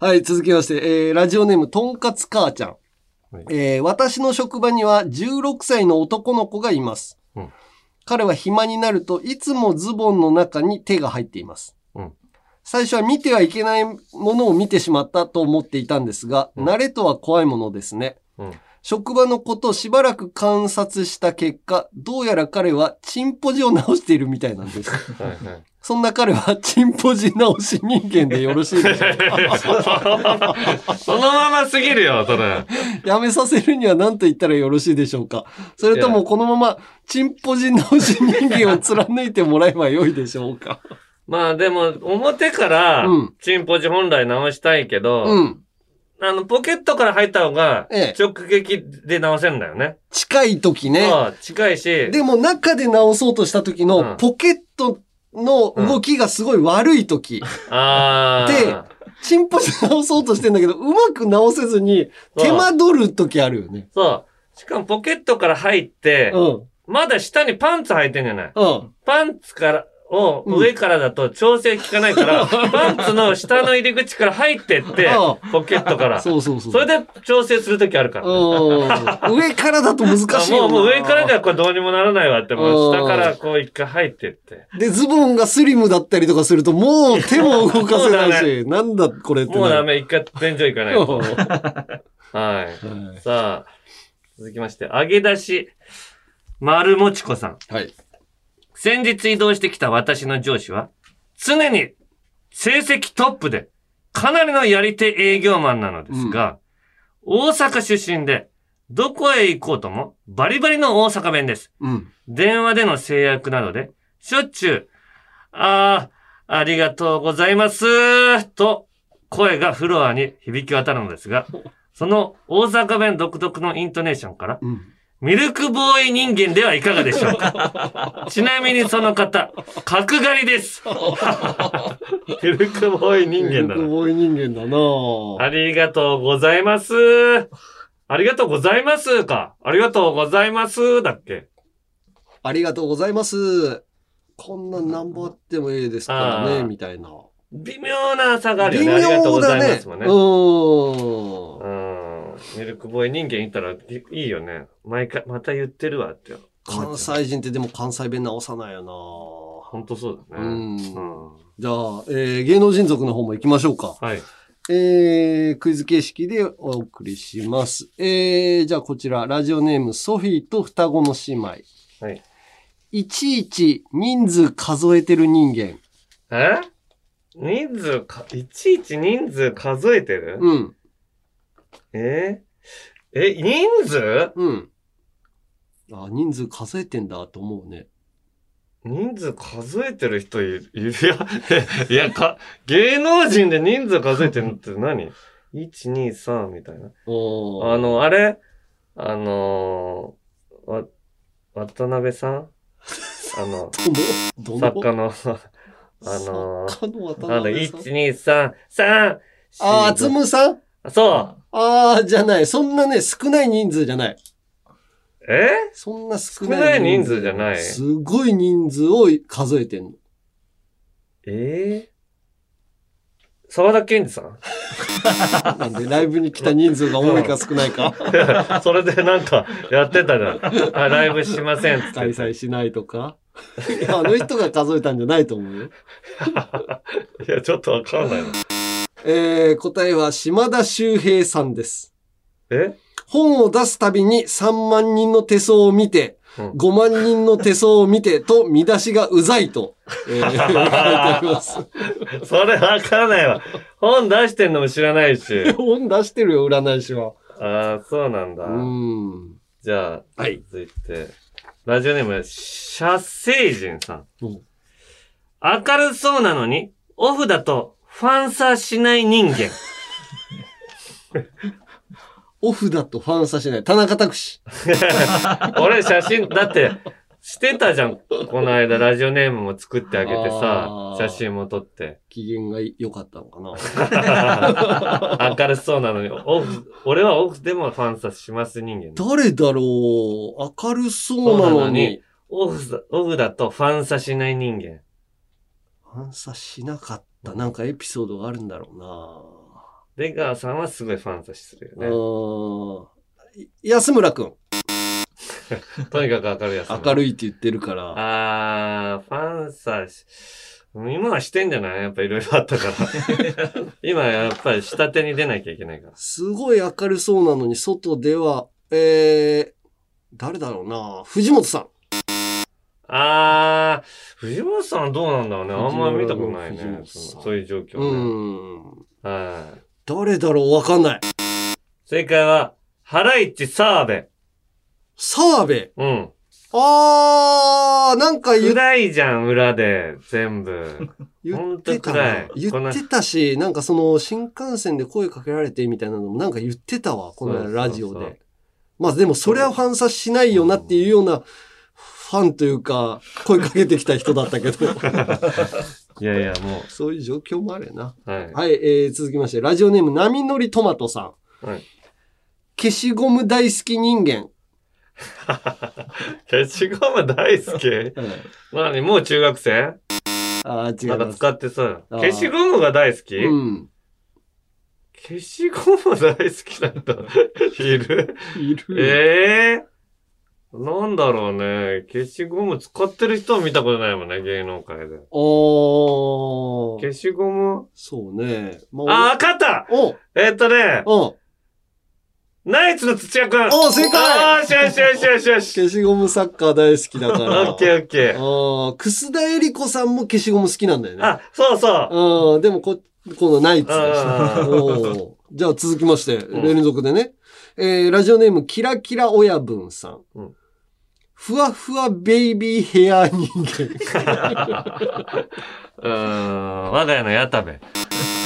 はい、続きまして、えー、ラジオネーム、とんかつ母ちゃん。はいえー、私の職場には16歳の男の子がいます。うん彼は暇になるといつもズボンの中に手が入っています。うん最初は見てはいけないものを見てしまったと思っていたんですが、うん慣れとは怖いものですね。うん職場のことをしばらく観察した結果、どうやら彼はチンポジを直しているみたいなんです。はいはい。そんな彼はチンポジ直し人間でよろしいでしょうか？そのまますぎるよ、それ。やめさせるには何と言ったらよろしいでしょうか？それともこのままチンポジ直し人間を貫いてもらえばよいでしょうか？まあでも、表からうん、チンポジ本来直したいけど、うん。あの、ポケットから入った方がええ、直撃で直せるんだよね。近い時ね。近いし、でも中で直そうとした時うんのポケットの動きがすごい悪い時。ああ。でチンポジ直そうとしてんだけど、うまく直せずに手間取る時あるよね。そう。しかもポケットから入ってう、ん。まだ下にパンツ履いてんじゃない？うん。パンツから、を上からだと調整効かないから、パンツの下の入り口から入ってってあ、ポケットから。そうそうそう。それで調整するときあるから。うん上からだと難しいもう、もう上からではこれどうにもならないわって、もううん下からこう一回入ってって。で、ズボンがスリムだったりとかすると、もう手も動かせないし、なんだこれって。もうダメ、一回天井行かないはい。さあ、続きまして、揚げ出し、丸もちこさん。はい。先日移動してきた私の上司は、常に成績トップで、かなりのやり手営業マンなのですが、大阪出身で、どこへ行こうとも、バリバリの大阪弁です。うん。電話での制約などで、しょっちゅう、ああ、ありがとうございます、と、声がフロアに響き渡るのですが、その大阪弁独特のイントネーションから、ミルクボーイ人間ではいかがでしょうか？ちなみにその方、角刈りです。ミルクボーイ人間だな。ミルクボーイ人間だなありがとうございます。ありがとうございますか？ありがとうございますだっけ？ありがとうございます。こんなんなんぼあってもいいですからね、みたいな。微妙な差があるよ微ね。ありがとうござ。いますもんね。うーん。うん。ミルクボーイ人間いたらいいいよね。毎回、また言ってるわって。関西人ってでも関西弁直さないよなほんとそうだね。うん。じゃあ、えー芸能人族の方も行きましょうか。はい。えー、クイズ形式でお送りします。えー、じゃあこちら、ラジオネームソフィーと双子の姉妹。はい。いちいち人数数えてる人間。え？人数か、いちいち人数数えてる？うん。ええ、人数？うん。あ、人数数えてんだと思うね。人数数えてる人いる、い るいや、いや、か、芸能人で人数数えてるのって何 ?1、2、3みたいな。おあの、あれ？あのー、わ、渡辺さん？あの、どの？作家の、あの作家の渡あの、辺さん？1、2、3、3! あー、つむさん？そうあー、じゃない。そんなね、少ない人数じゃない。え？そんな少少ないない人数じゃない？すごい人数を数えてんの。ええ沢田健二さん？なんで、ライブに来た人数が多いか少ないか。それでなんかやってたじゃん。あ、ライブしませんっつって。開催しないとか。いや、あの人が数えたんじゃないと思うよ。いや、ちょっとわかんないな。えー、答えは島田秀平さんです。え？本を出すたびに3万人の手相を見て、5万人の手相を見てと見出しがうざいと、えー 書いてあります。それわかんないわ。本出してんのも知らないし。本出してるよ、占い師は。ああ、そうなんだ。うん。じゃあ、続いて、ラジオネーム、射星人さん。明るそうなのに、オフだとファンサしない人間。オフだとファンサしない。田中拓司。俺写真、だって、してたじゃん。この間ラジオネームも作ってあげてあさー、写真も撮って。機嫌が良かったのかな。明るそうなのに、オフ、俺はオフでもファンサします人間。誰だろう明るそうなのに。オフだ、オフだとファンサしない人間。ファンサしなかった。なんかエピソードがあるんだろうな。出川さんはすごいファンサするよね。安村くん。とにかく明るいやつ。明るいって言ってるから。あー、ファンサし、今はしてんじゃない？やっぱいろいろあったから。今やっぱり下手に出なきゃいけないから。すごい明るそうなのに、外では、えー、誰だろうな。藤本さん。あー、藤本さんどうなんだろうね。あんまり見たことない藤ねそういう状況うね。ん。はい。誰だろう？わかんない。正解は、ハライチ澤部。澤部？うん。あー、なんか言っ暗いじゃん、裏で、全部。ほんとてた暗。ない言ってたし、なんかその新幹線で声かけられてみたいなのもなんか言ってたわ、このラジオで。まあでもそれはファンサしないよなっていうようなファンというか、声かけてきた人だったけど。いやいや、もそういう状況もあるよな。う。はい。はい、えー、続きまして、ラジオネーム、波乗りトマトさん。はい。消しゴム大好き人間。消しゴム大好き？何もう中学生？あー違ないんかます。使ってさ、あー消しゴムが大好き、うん。消しゴム大好きな人いる？いる。ええなんだろうね。消しゴム使ってる人を見たことないもんね、芸能界で。おー。消しゴムそうね。まあ、わかったおえっとね、おナイツの土屋くんお正解よしよしよしよしよし消しゴムサッカー大好きだから。オッケーオッケー。ああ、楠田絵理子さんも消しゴム好きなんだよね。あ、そうそう。うん、でもこ、このナイツでした。あーおーじゃあ続きまして、ん連続でね。えー、ラジオネーム、キラキラ親分さん。うんふわふわベイビーヘア人間。うーん、我が家の矢田部。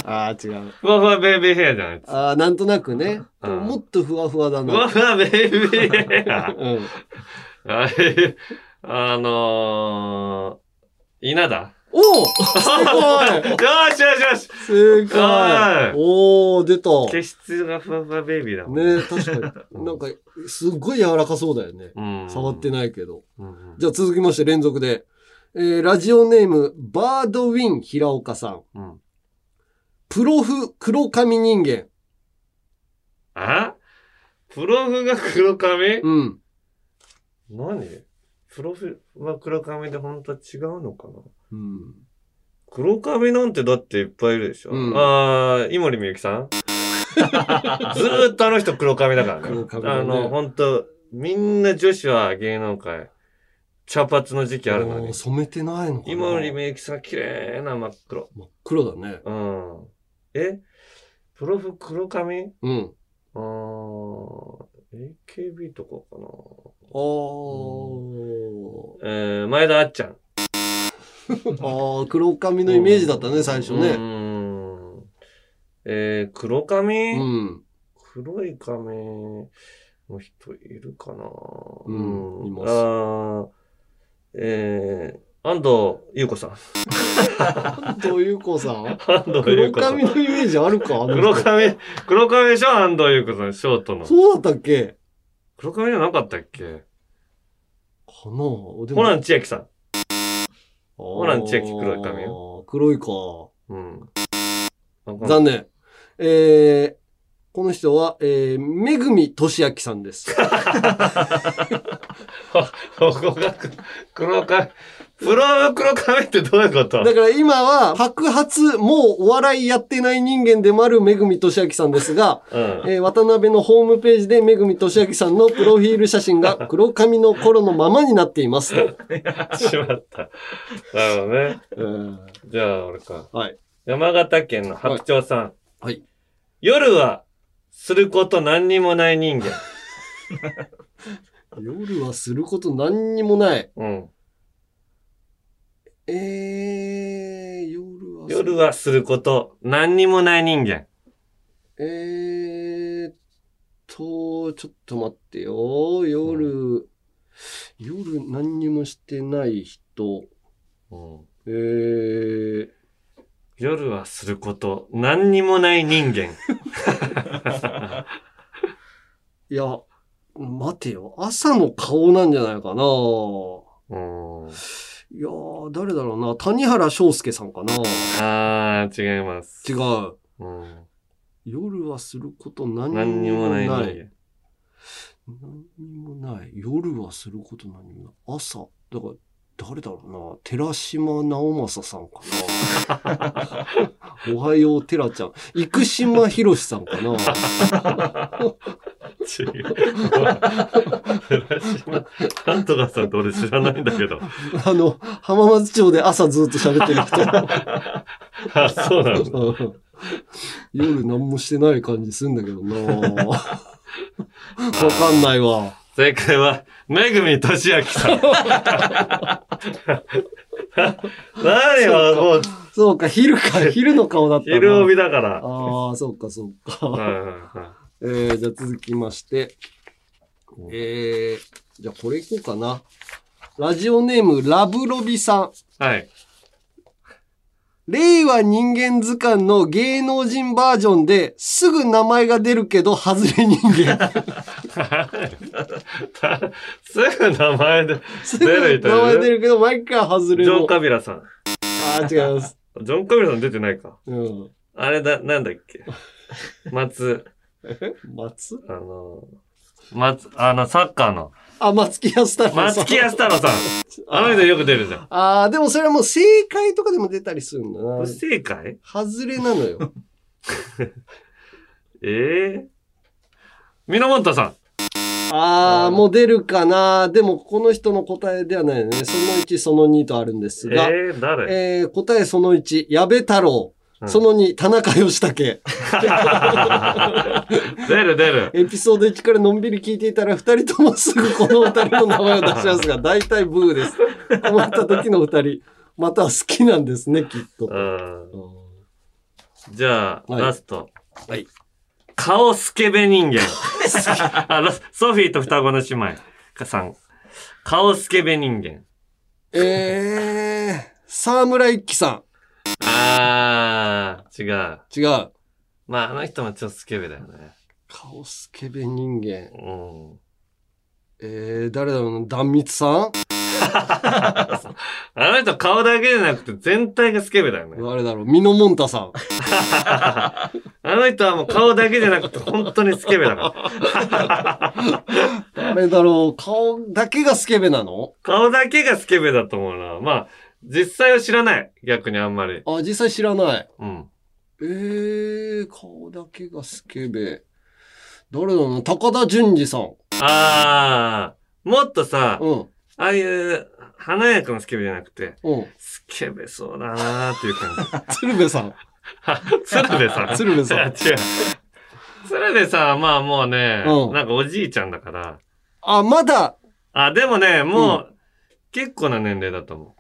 ああ、違う。ふわふわベイビーヘアじゃないああ、なんとなくね。うんもっとふわふわだふわな。ふわベイビーヘア。うん。あれ、あのー、稲田？おお正解よしよしよし正はい解おー、出た。毛質がふわふわベイビーだもん。ね確かに。なんか、すっごい柔らかそうだよね。うん。触ってないけど。じゃあ続きまして連続で。えー、ラジオネーム、バードウィン平岡さん。うん。プロフ黒髪人間。あプロフが黒髪？うん。何？プロフは黒髪で本当は違うのかな？うん。黒髪なんてだっていっぱいいるでしょ、うんああ、井森美幸さん？ずーっとあの人黒髪だからね。黒髪だねあの、本当みんな女子は芸能界、茶髪の時期あるのに。染めてないのかな井森美幸さん綺麗な真っ黒。真っ黒だね。うん。え？プロフ黒髪？うん。あー、AKB とかかなあー。えー、前田あっちゃん。あー、黒髪のイメージだったね、最初うね。ん。えー、黒髪、うん。黒い髪の人いるかな？うんいますあーえー、安藤優子さん。どういう子さん？安藤優黒子さん髪。のイメージあるか黒髪、黒髪でしょ？安藤優子さん、ショートの。そうだったっけ？黒髪じゃなかったっけ？かな？でホラン千秋さん。ホラン千秋黒い髪よ。黒いか。うん。残念。えー、この人は、えー、めぐみとしあきさんです。ここが黒髪。プロ黒髪ってどういうことだから今は、白髪、もうお笑いやってない人間でもあるめぐみとしあきさんですが、うん。えー渡辺のホームページでめぐみとしあきさんのプロフィール写真が黒髪の頃のままになっています。しまった。なるほどね。うんじゃあ、俺か。はい。山形県の白鳥さん。はい。夜は、すること何にもない人間。夜はすること何にもない。うん。えー、夜はする夜はすること何にもない人間。えーっと、ちょっと待ってよ。夜、夜何にもしてない人。うん。えー、夜はすること何にもない人間。いや、待てよ。朝の顔なんじゃないかな。うん。いやー、誰だろうな。谷原章介さんかな。あー、違います。違う。うん。夜はすること何何にもない人間。何にもない。夜はすること何にもない。朝。だから、誰だろうな。寺島直政さんかな。おはよう、寺ちゃん。生島博さんかな。違う。なんとかさんって俺知らないんだけど。あの、浜松町で朝ずっと喋ってる人。あ、そうなんだ。うん夜何もしてない感じすんだけどな。わかんないわ。正解は、めぐみとしあきさん。何よ、もう、そうか、昼か、昼の顔だったな。昼帯だから。ああ、そうか、そうか。はいはいはいえー、じゃあ続きまして。えー、じゃあこれいこうかな。ラジオネーム、ラブロビさん。はい。令和人間図鑑の芸能人バージョンですぐ名前が出るけど外れ人間。すぐ名前です出るぐ名前出るるけど毎回外れジョーの。カビラさん。あー、違います。ジョン・カビラさん出てないか。うん。あれだ、なんだっけ？松、松？あの、松、あの、サッカーの、あ、松木安太郎さん。松木安太郎さん。あの人よく出るじゃん。ああ、でもそれはもう正解とかでも出たりするんだな不。正解？外れなのよ。え えー。源さん。ああ、もう出るかな。でもこの人の答えではないよね。その1、その2とあるんですが。えー、誰？えー答えその1、矢部太郎。うんその2、田中義武。出る出る。エピソード1からのんびり聞いていたら、2人ともすぐこの2人の名前を出しますが、大体ブーです。困った時の2人、または好きなんですね、きっと。うん。じゃあ、はいラスト。はい。顔スケベ人間。ソフィーと双子の姉妹。かさん。顔スケベ人間。えー、沢村一樹さあー、違う。ん。違う。まあ、あの人もちょっとスケベだよね。顔スケベ人間。うん。えー、誰だろうな、断蜜さん？あの人顔だけじゃなくて全体がスケベだよね。誰だろう、ミノモンタさん。あの人はもう顔だけじゃなくて本当にスケベだから。誰だろう、顔だけがスケベなの？顔だけがスケベだと思うな。まあ、実際は知らない。逆にあんまり。あ、実際知らない。うん。えー、顔だけがスケベ。誰だろうな、高田純次さん。あー、もっとさ、うん、ああいう華やかなスケベじゃなくて、うん。スケベそうだなーっていう感じ。鶴瓶さん。鶴瓶さん。鶴瓶さん違う。鶴瓶さんはまあもうね、うんなんかおじいちゃんだから。あ、まだ、あ、でもね、もう、結構な年齢だと思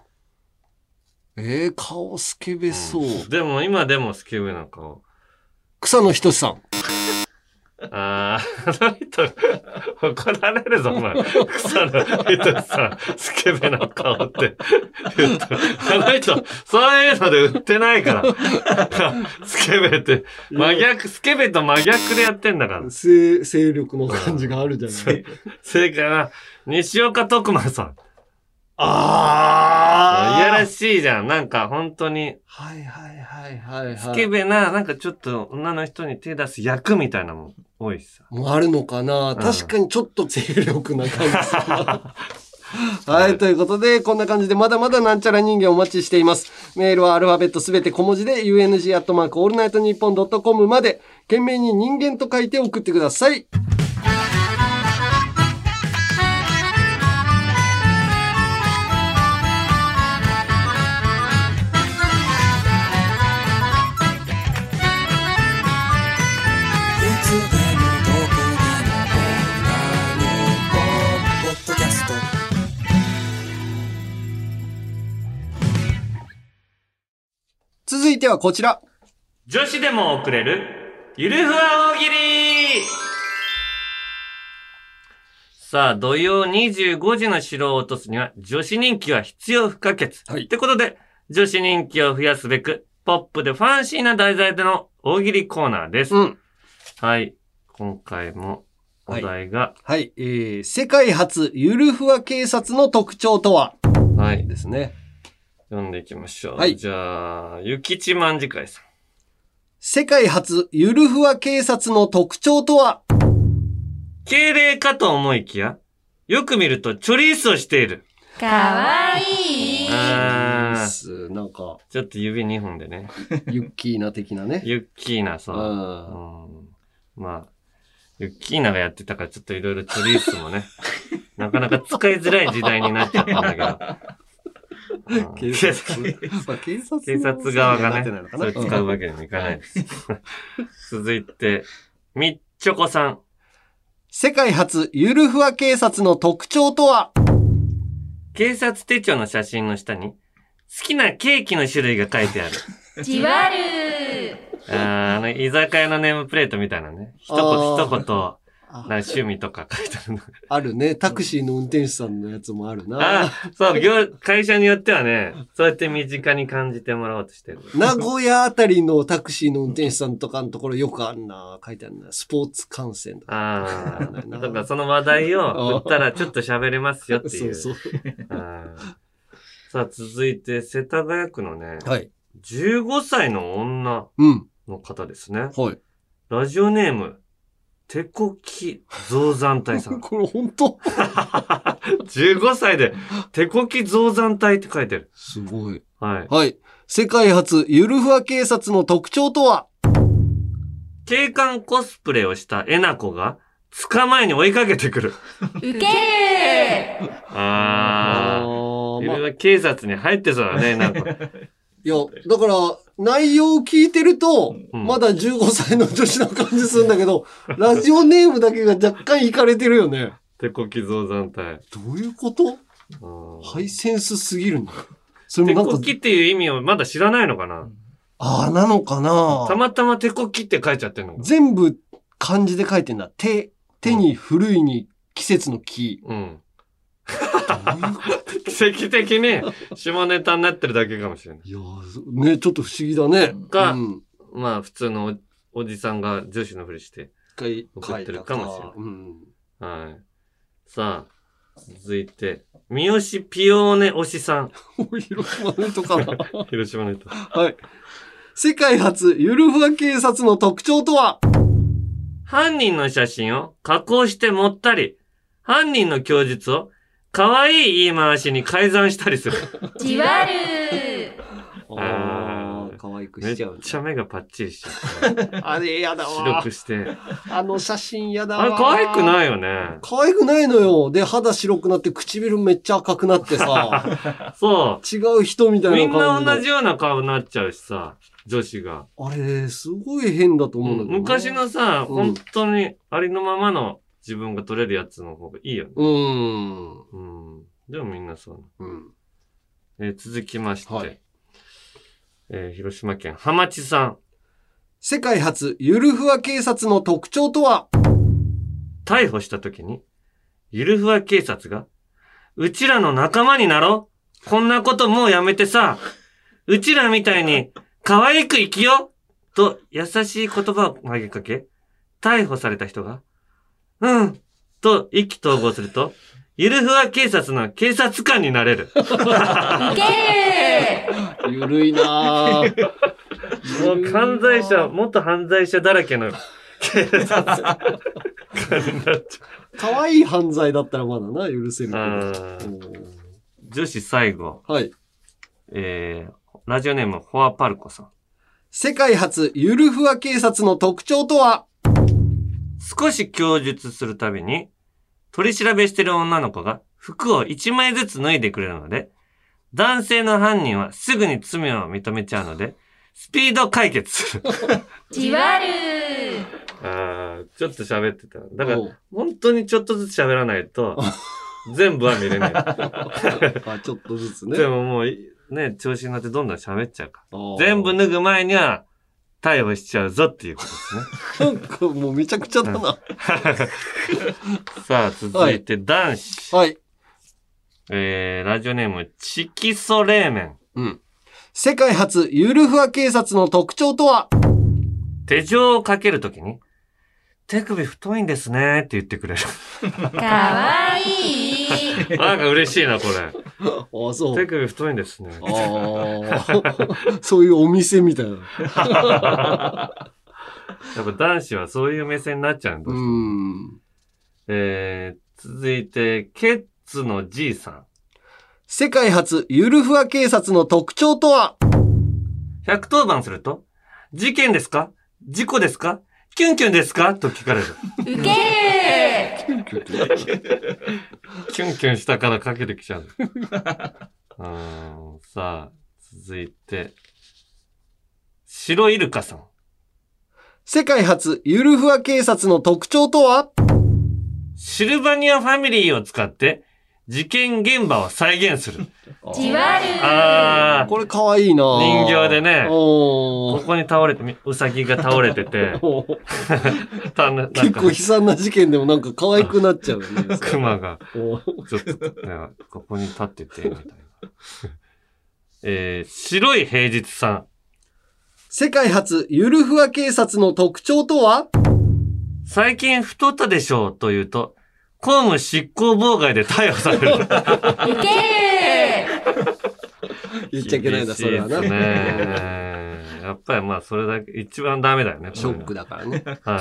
えー、顔スケベう。そう。んでも今でもスケベな顔。草野仁さん。あー、あの人、怒られるぞ、お前。草野人さん、スケベな顔って。あの人、そういうので売ってないから。スケベって、真逆、スケベと真逆でやってんだから。勢、勢力の感じがあるじゃない。正解は、西岡徳馬さん。あいやらしいじゃん。なんか、本当に、はいはいはいはいはい。スケベな、なんかちょっと女の人に手出す役みたいなのも多いしさ。もうあるのかな、確かにちょっと精力な感じするなはい、ということで、こんな感じでまだまだなんちゃら人間お待ちしています。メールはアルファベットすべて小文字で、UNG アットマークオールナイトニッポンドットコムまで、件名に人間と書いて送ってください。続いてはこちら。女子でも送れる、ゆるふわ大喜利さあ、土曜25時の城を落とすには、女子人気は必要不可欠。はいってことで、女子人気を増やすべく、ポップでファンシーな題材での大喜利コーナーです。うん。はい。今回も、お題が、はい、えー、世界初ゆるふわ警察の特徴とは？はい。ですね。読んでいきましょう。はいじゃあ、ゆきちまんじかいさん。世界初ゆるふわ警察の特徴とは？敬礼かと思いきや、よく見るとチョリースをしている。かわいいあーすなんか、ちょっと指2本でね。ユッキーな的なね。ユッキーナさ、うんうんまあ、ユッキーナがやってたからちょっといろいろチョリースもね、なかなか使いづらい時代になっちゃったんだけど。うん警察。まあ警察警察側がね、なってないのかなそれ使うわけにもいかないです。続いて、みっちょこさん。世界初ゆるふわ警察の特徴とは？警察手帳の写真の下に、好きなケーキの種類が書いてある。じわるあーあの、居酒屋のネームプレートみたいなね。一あ言、ー一言、な趣味とか書いてあるの。あるね。タクシーの運転手さんのやつもあるあな。そう、業、会社によってはね、そうやって身近に感じてもらおうとしてる。名古屋あたりのタクシーの運転手さんとかのところよくあるな。書いてあるな。スポーツ観戦とか。ああ。なだからその話題を振ったらちょっと喋れますよっていう。そうそう。さあ、続いて、世田谷区のね、はい。15歳の女うん。の方ですね。はい。ラジオネーム、手こき増山隊さん。これ本当？15歳で、手こき増山隊って書いてる。すごい。はい。はい。世界初、ゆるふわ警察の特徴とは？警官コスプレをしたえなこが、捕まえに追いかけてくる。ウケーあー。ーゆるは警察に入ってそうだね、なんか。いや、だから、内容を聞いてると、うんまだ15歳の女子の感じするんだけど、ラジオネームだけが若干いかれてるよね。手こき増山隊。どういうこと？うんハイセンスすぎるな。それ手もなんか、こきっていう意味をまだ知らないのかな？ああ、なのかな？たまたま手こきって書いちゃってんのか全部漢字で書いてんだ。手、手に古いに季節の木。うん。奇跡的に下ネタになってるだけかもしれない。いやーね、ちょっと不思議だね。かうん。まあ普通のおおじさんが女子のふりして。送ってるかもしれないうん。はい。さあ、続いて、三好ピオーネ推しさん。広島の人かな。広島の人。はい。世界初、ゆるふわ警察の特徴とは？犯人の写真を加工して盛ったり、犯人の供述を可愛い言い回しに改ざんしたりする。じわるああ、可愛くめっしちゃう。ちゃ目がパッチリしちゃって。あれやだ白わ。くして。あの写真やだわ。あれ可愛くないいよね。可愛くないのよ。で、肌白くなって唇めっちゃ赤くなってさ、そ。違う人みたいうなみんな。同じような顔になっちゃうしさ、女子が。あれ、すごい変だと思うんだけどな。昔のさ、うん本当にありのままの自分が撮れるやつの方がいいよね。うーん。うん。でもみんなそう。うん。えー続きまして、はいえー広島県浜地さん。世界初、ゆるふわ警察の特徴とは？逮捕した時に、ゆるふわ警察が、うちらの仲間になろうこんなこともうやめてさ、うちらみたいに可愛く生きようと優しい言葉を投げかけ、逮捕された人が、うんと意気投合すると、ゆるふわ警察の警察官になれる。ゆるいなぁ。もう犯罪者、元犯罪者だらけの警察官になっちゃ可愛い犯罪だったらまだな、許せる。女子最後、はい。えー、ラジオネーム、フォアパルコさん。世界初、ゆるふわ警察の特徴とは？少し供述するたびに、取り調べしてる女の子が服を1枚ずつ脱いでくれるので、男性の犯人はすぐに罪を認めちゃうので、スピード解決する。じわるあーちょっと喋ってた。だから本当にちょっとずつ喋らないと、全部は見れない。あ、ちょっとずつね。でももうい、ね、調子に乗ってどんどん喋っちゃうから。全部脱ぐ前には、逮捕しちゃうぞっていうことですね。なんかもうめちゃくちゃだな。さあ、続いて男子。はい。えー、ラジオネーム、チキソ冷麺。うん。世界初、ゆるふわ警察の特徴とは？手錠をかけるときに、手首太いんですねって言ってくれる。かわいい なんか嬉しいな、これ。あ、そ手首太いんですね。ああ。そういうお店みたいな。やっぱ男子はそういう目線になっちゃうんだ。うん。えー、続いて、ケッツのじいさん。世界初、ゆるふわ警察の特徴とは？110番すると、事件ですか？事故ですか？キュンキュンですか？と聞かれる。ウケー キュンキュンしたからかけてきちゃう。うーんさあ、続いて、白イルカさん。世界初、ゆるふわ警察の特徴とは？シルバニアファミリーを使って、事件現場を再現する。じわる。あー、これかわいいな。人形でね。おーここに倒れて、みうさぎが倒れてて、結 か。構悲惨な事件でもなんか可愛くなっちゃうよね。熊が、ちょっと、ね、ここに立ってて、みたいな。えー、白い平日さん。世界初、ゆるふわ警察の特徴とは？最近太ったでしょうと言うと、公務執行妨害で逮捕される。ウケ言っちゃいけないんだ、それはな。ね。やっぱりまあ、それだけ、一番ダメだよね。ショックだからね。はい。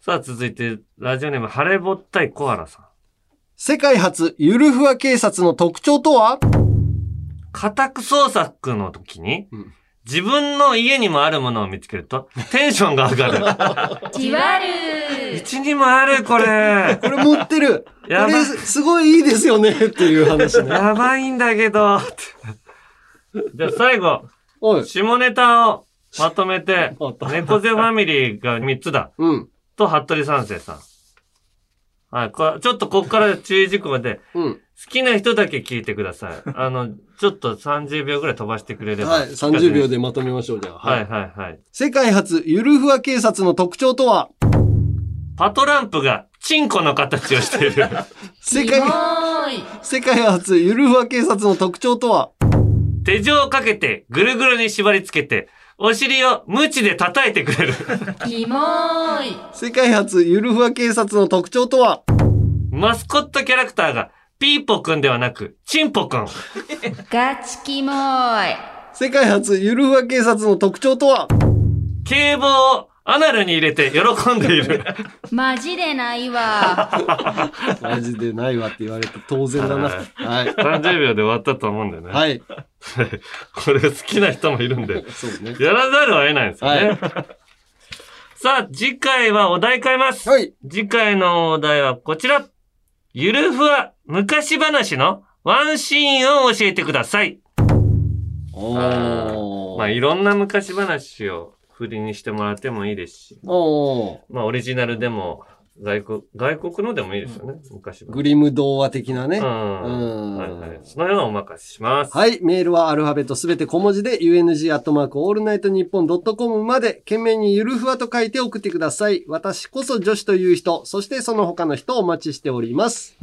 さあ、続いて、ラジオネーム、晴れぼったいコアラさん。世界初ゆるふわ警察の特徴とは？家宅捜索の時に、うん自分の家にもあるものを見つけると、テンションが上がる。じわるうちにもある、これ。これ持ってる。こやばいれすごいいいですよねっていう話ね。やばいんだけど。じゃあ最後。下ネタをまとめて猫背ファミリーが3つだ。うん。と、服部三世さん。はい、こちょっとこっから注意事項で、うん。好きな人だけ聞いてください。あの、ちょっと30秒ぐらい飛ばしてくれれば。はい。30秒でまとめましょう、じゃあ。はいはいはい。世界初ゆるふわ警察の特徴とは？パトランプがチンコの形をしている。世界、世界初ゆるふわ警察の特徴とは？手錠をかけてぐるぐるに縛り付けて、お尻を無知で叩いてくれる。キモーい。世界初ゆるふわ警察の特徴とは？マスコットキャラクターがピーポくんではなく、チンポくん。ガチキモーい世界初ゆるふわ警察の特徴とは？警棒をアナルに入れて喜んでいる。マジでないわ マジでないわって言われて当然だな。はいはい。30秒で終わったと思うんだよね。はい。これ好きな人もいるんで、そうね。やらざるを得ないんですよね。はいさあ、次回はお題変えます。はい。次回のお題はこちら。ゆるふわ昔話のワンシーンを教えてください。おー。まあ、いろんな昔話を振りにしてもらってもいいですし、おー。まあ、オリジナルでも、外国、外国のでもいいですよね、昔話。グリム童話的なね。うん。うんはいはい。その辺はお任せします。はい。メールはアルファベットすべて小文字で、UNG アットマークオールナイトニッポンドットコムまで、件名にゆるふわと書いて送ってください。私こそ女子という人、そしてその他の人をお待ちしております。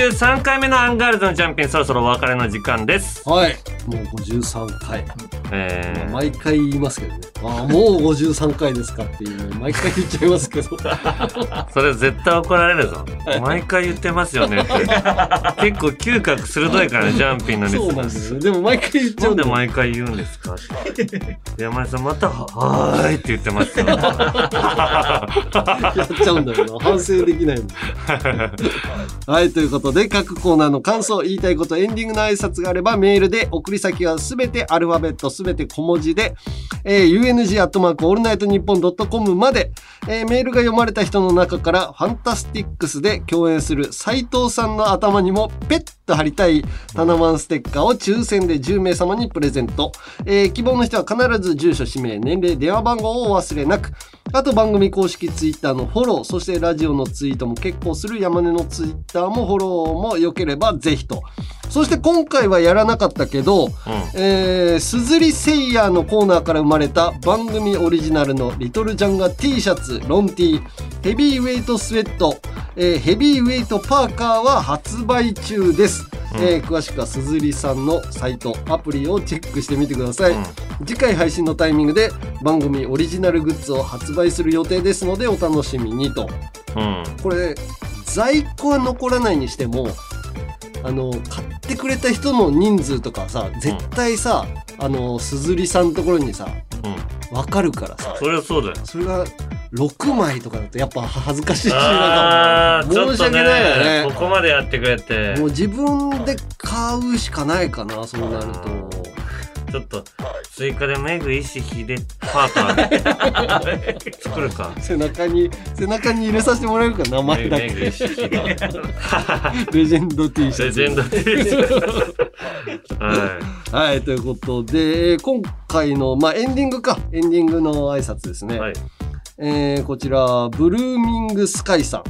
53回目のアンガールズのジャンピン、そろそろお別れの時間です。はい。もう53回。えー、毎回言いますけどね。ああ、もう53回ですかっていうの毎回言っちゃいますけど。それ絶対怒られるぞ。毎回言ってますよねって。結構嗅覚鋭いからね、ジャンピンのリスナーそうなんですよ。でも毎回言っちゃなうん。で毎回言うんですか？って山根さんまたは「はーい」って言ってますよ。やっちゃうんだよな。反省できない。はい、ということで、各コーナーの感想、言いたいこと、エンディングの挨拶があれば、メールで、送り先はすべてアルファベット、すべて小文字で、えー、UNG アットマークオールナイトニッポンドットコムまで、えーメールが読まれた人の中から、ファンタスティックスで共演する斎藤さんの頭にも、ペッと貼りたいタナマンステッカーを抽選で10名様にプレゼント。えー希望の人は必ず住所、氏名、年齢、電話番号をお忘れなく。あと番組公式ツイッターのフォロー、そしてラジオのツイートも結構する山根のツイッターもフォローも良ければぜひと。そして今回はやらなかったけど、えー、すずりセイヤーのコーナーから生まれた番組オリジナルのリトルジャンガ T シャツ、ロン T、ヘビーウェイトスウェット、えーヘビーウェイトパーカーは発売中です。えー詳しくはすずりさんのサイト、アプリをチェックしてみてください。次回配信のタイミングで番組オリジナルグッズを発売する予定ですのでお楽しみにと。うん。これ、在庫は残らないにしても、あの、買ってくれた人の人数とかさ、絶対さ、あの、すずりさんのところにさ、うん。わかるからさ、そりゃそうだよ。それが6枚とかだとやっぱ恥ずかしいし、あなんか申し訳ないよね。ここまでやってくれてもう自分で買うしかないかな、そうなると。ちょっと追加でメグ石秀パーカー 作るか背中に、背中に入れさせてもらえるか、名前だメグけ。レジェンド T シャツ。レジェンド T シャツ ははい、ということで、えー今回の、まあ、エンディングか。エンディングの挨拶ですね。いはいえーこちら、ブルーミングスカイさん。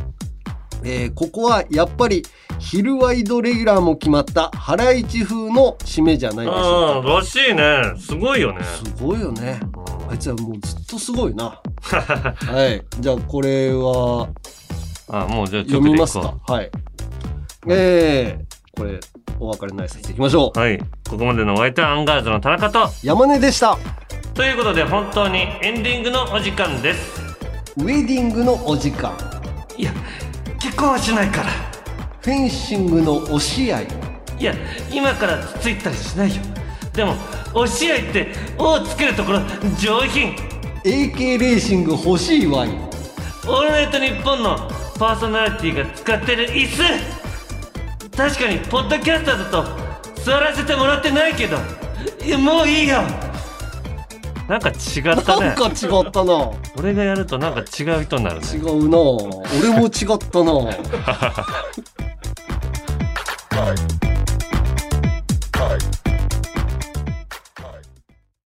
えーここはやっぱり昼ワイドレギュラーも決まったハライチ風の締めじゃないでしょうああらしいね。すごいよね。かすごいよね。あいつはもうずっとすごいな。はい。じゃあこれはあもうじゃあ読みますか？はい。えー、これお別れの挨拶いきましょう。うはい。ここまでのお相手はアンガールズの田中と。山根でした。ということで本当にエンディングのお時間です。ウェディングのお時間。いや結婚はしないから。フェンシングの押し合。いいや今からつついたりしないよ。でも押し合いって「お」をつけるところ上品。AK レーシング欲しいワイン「オールナイトニッポン」のパーソナリティが使ってる椅子確かにポッドキャスターだと座らせてもらってないけどいもういいよ。なんか違ったね。なんか違ったな。俺がやるとなんか違う人になるね。違うな。俺も違ったな。はいはい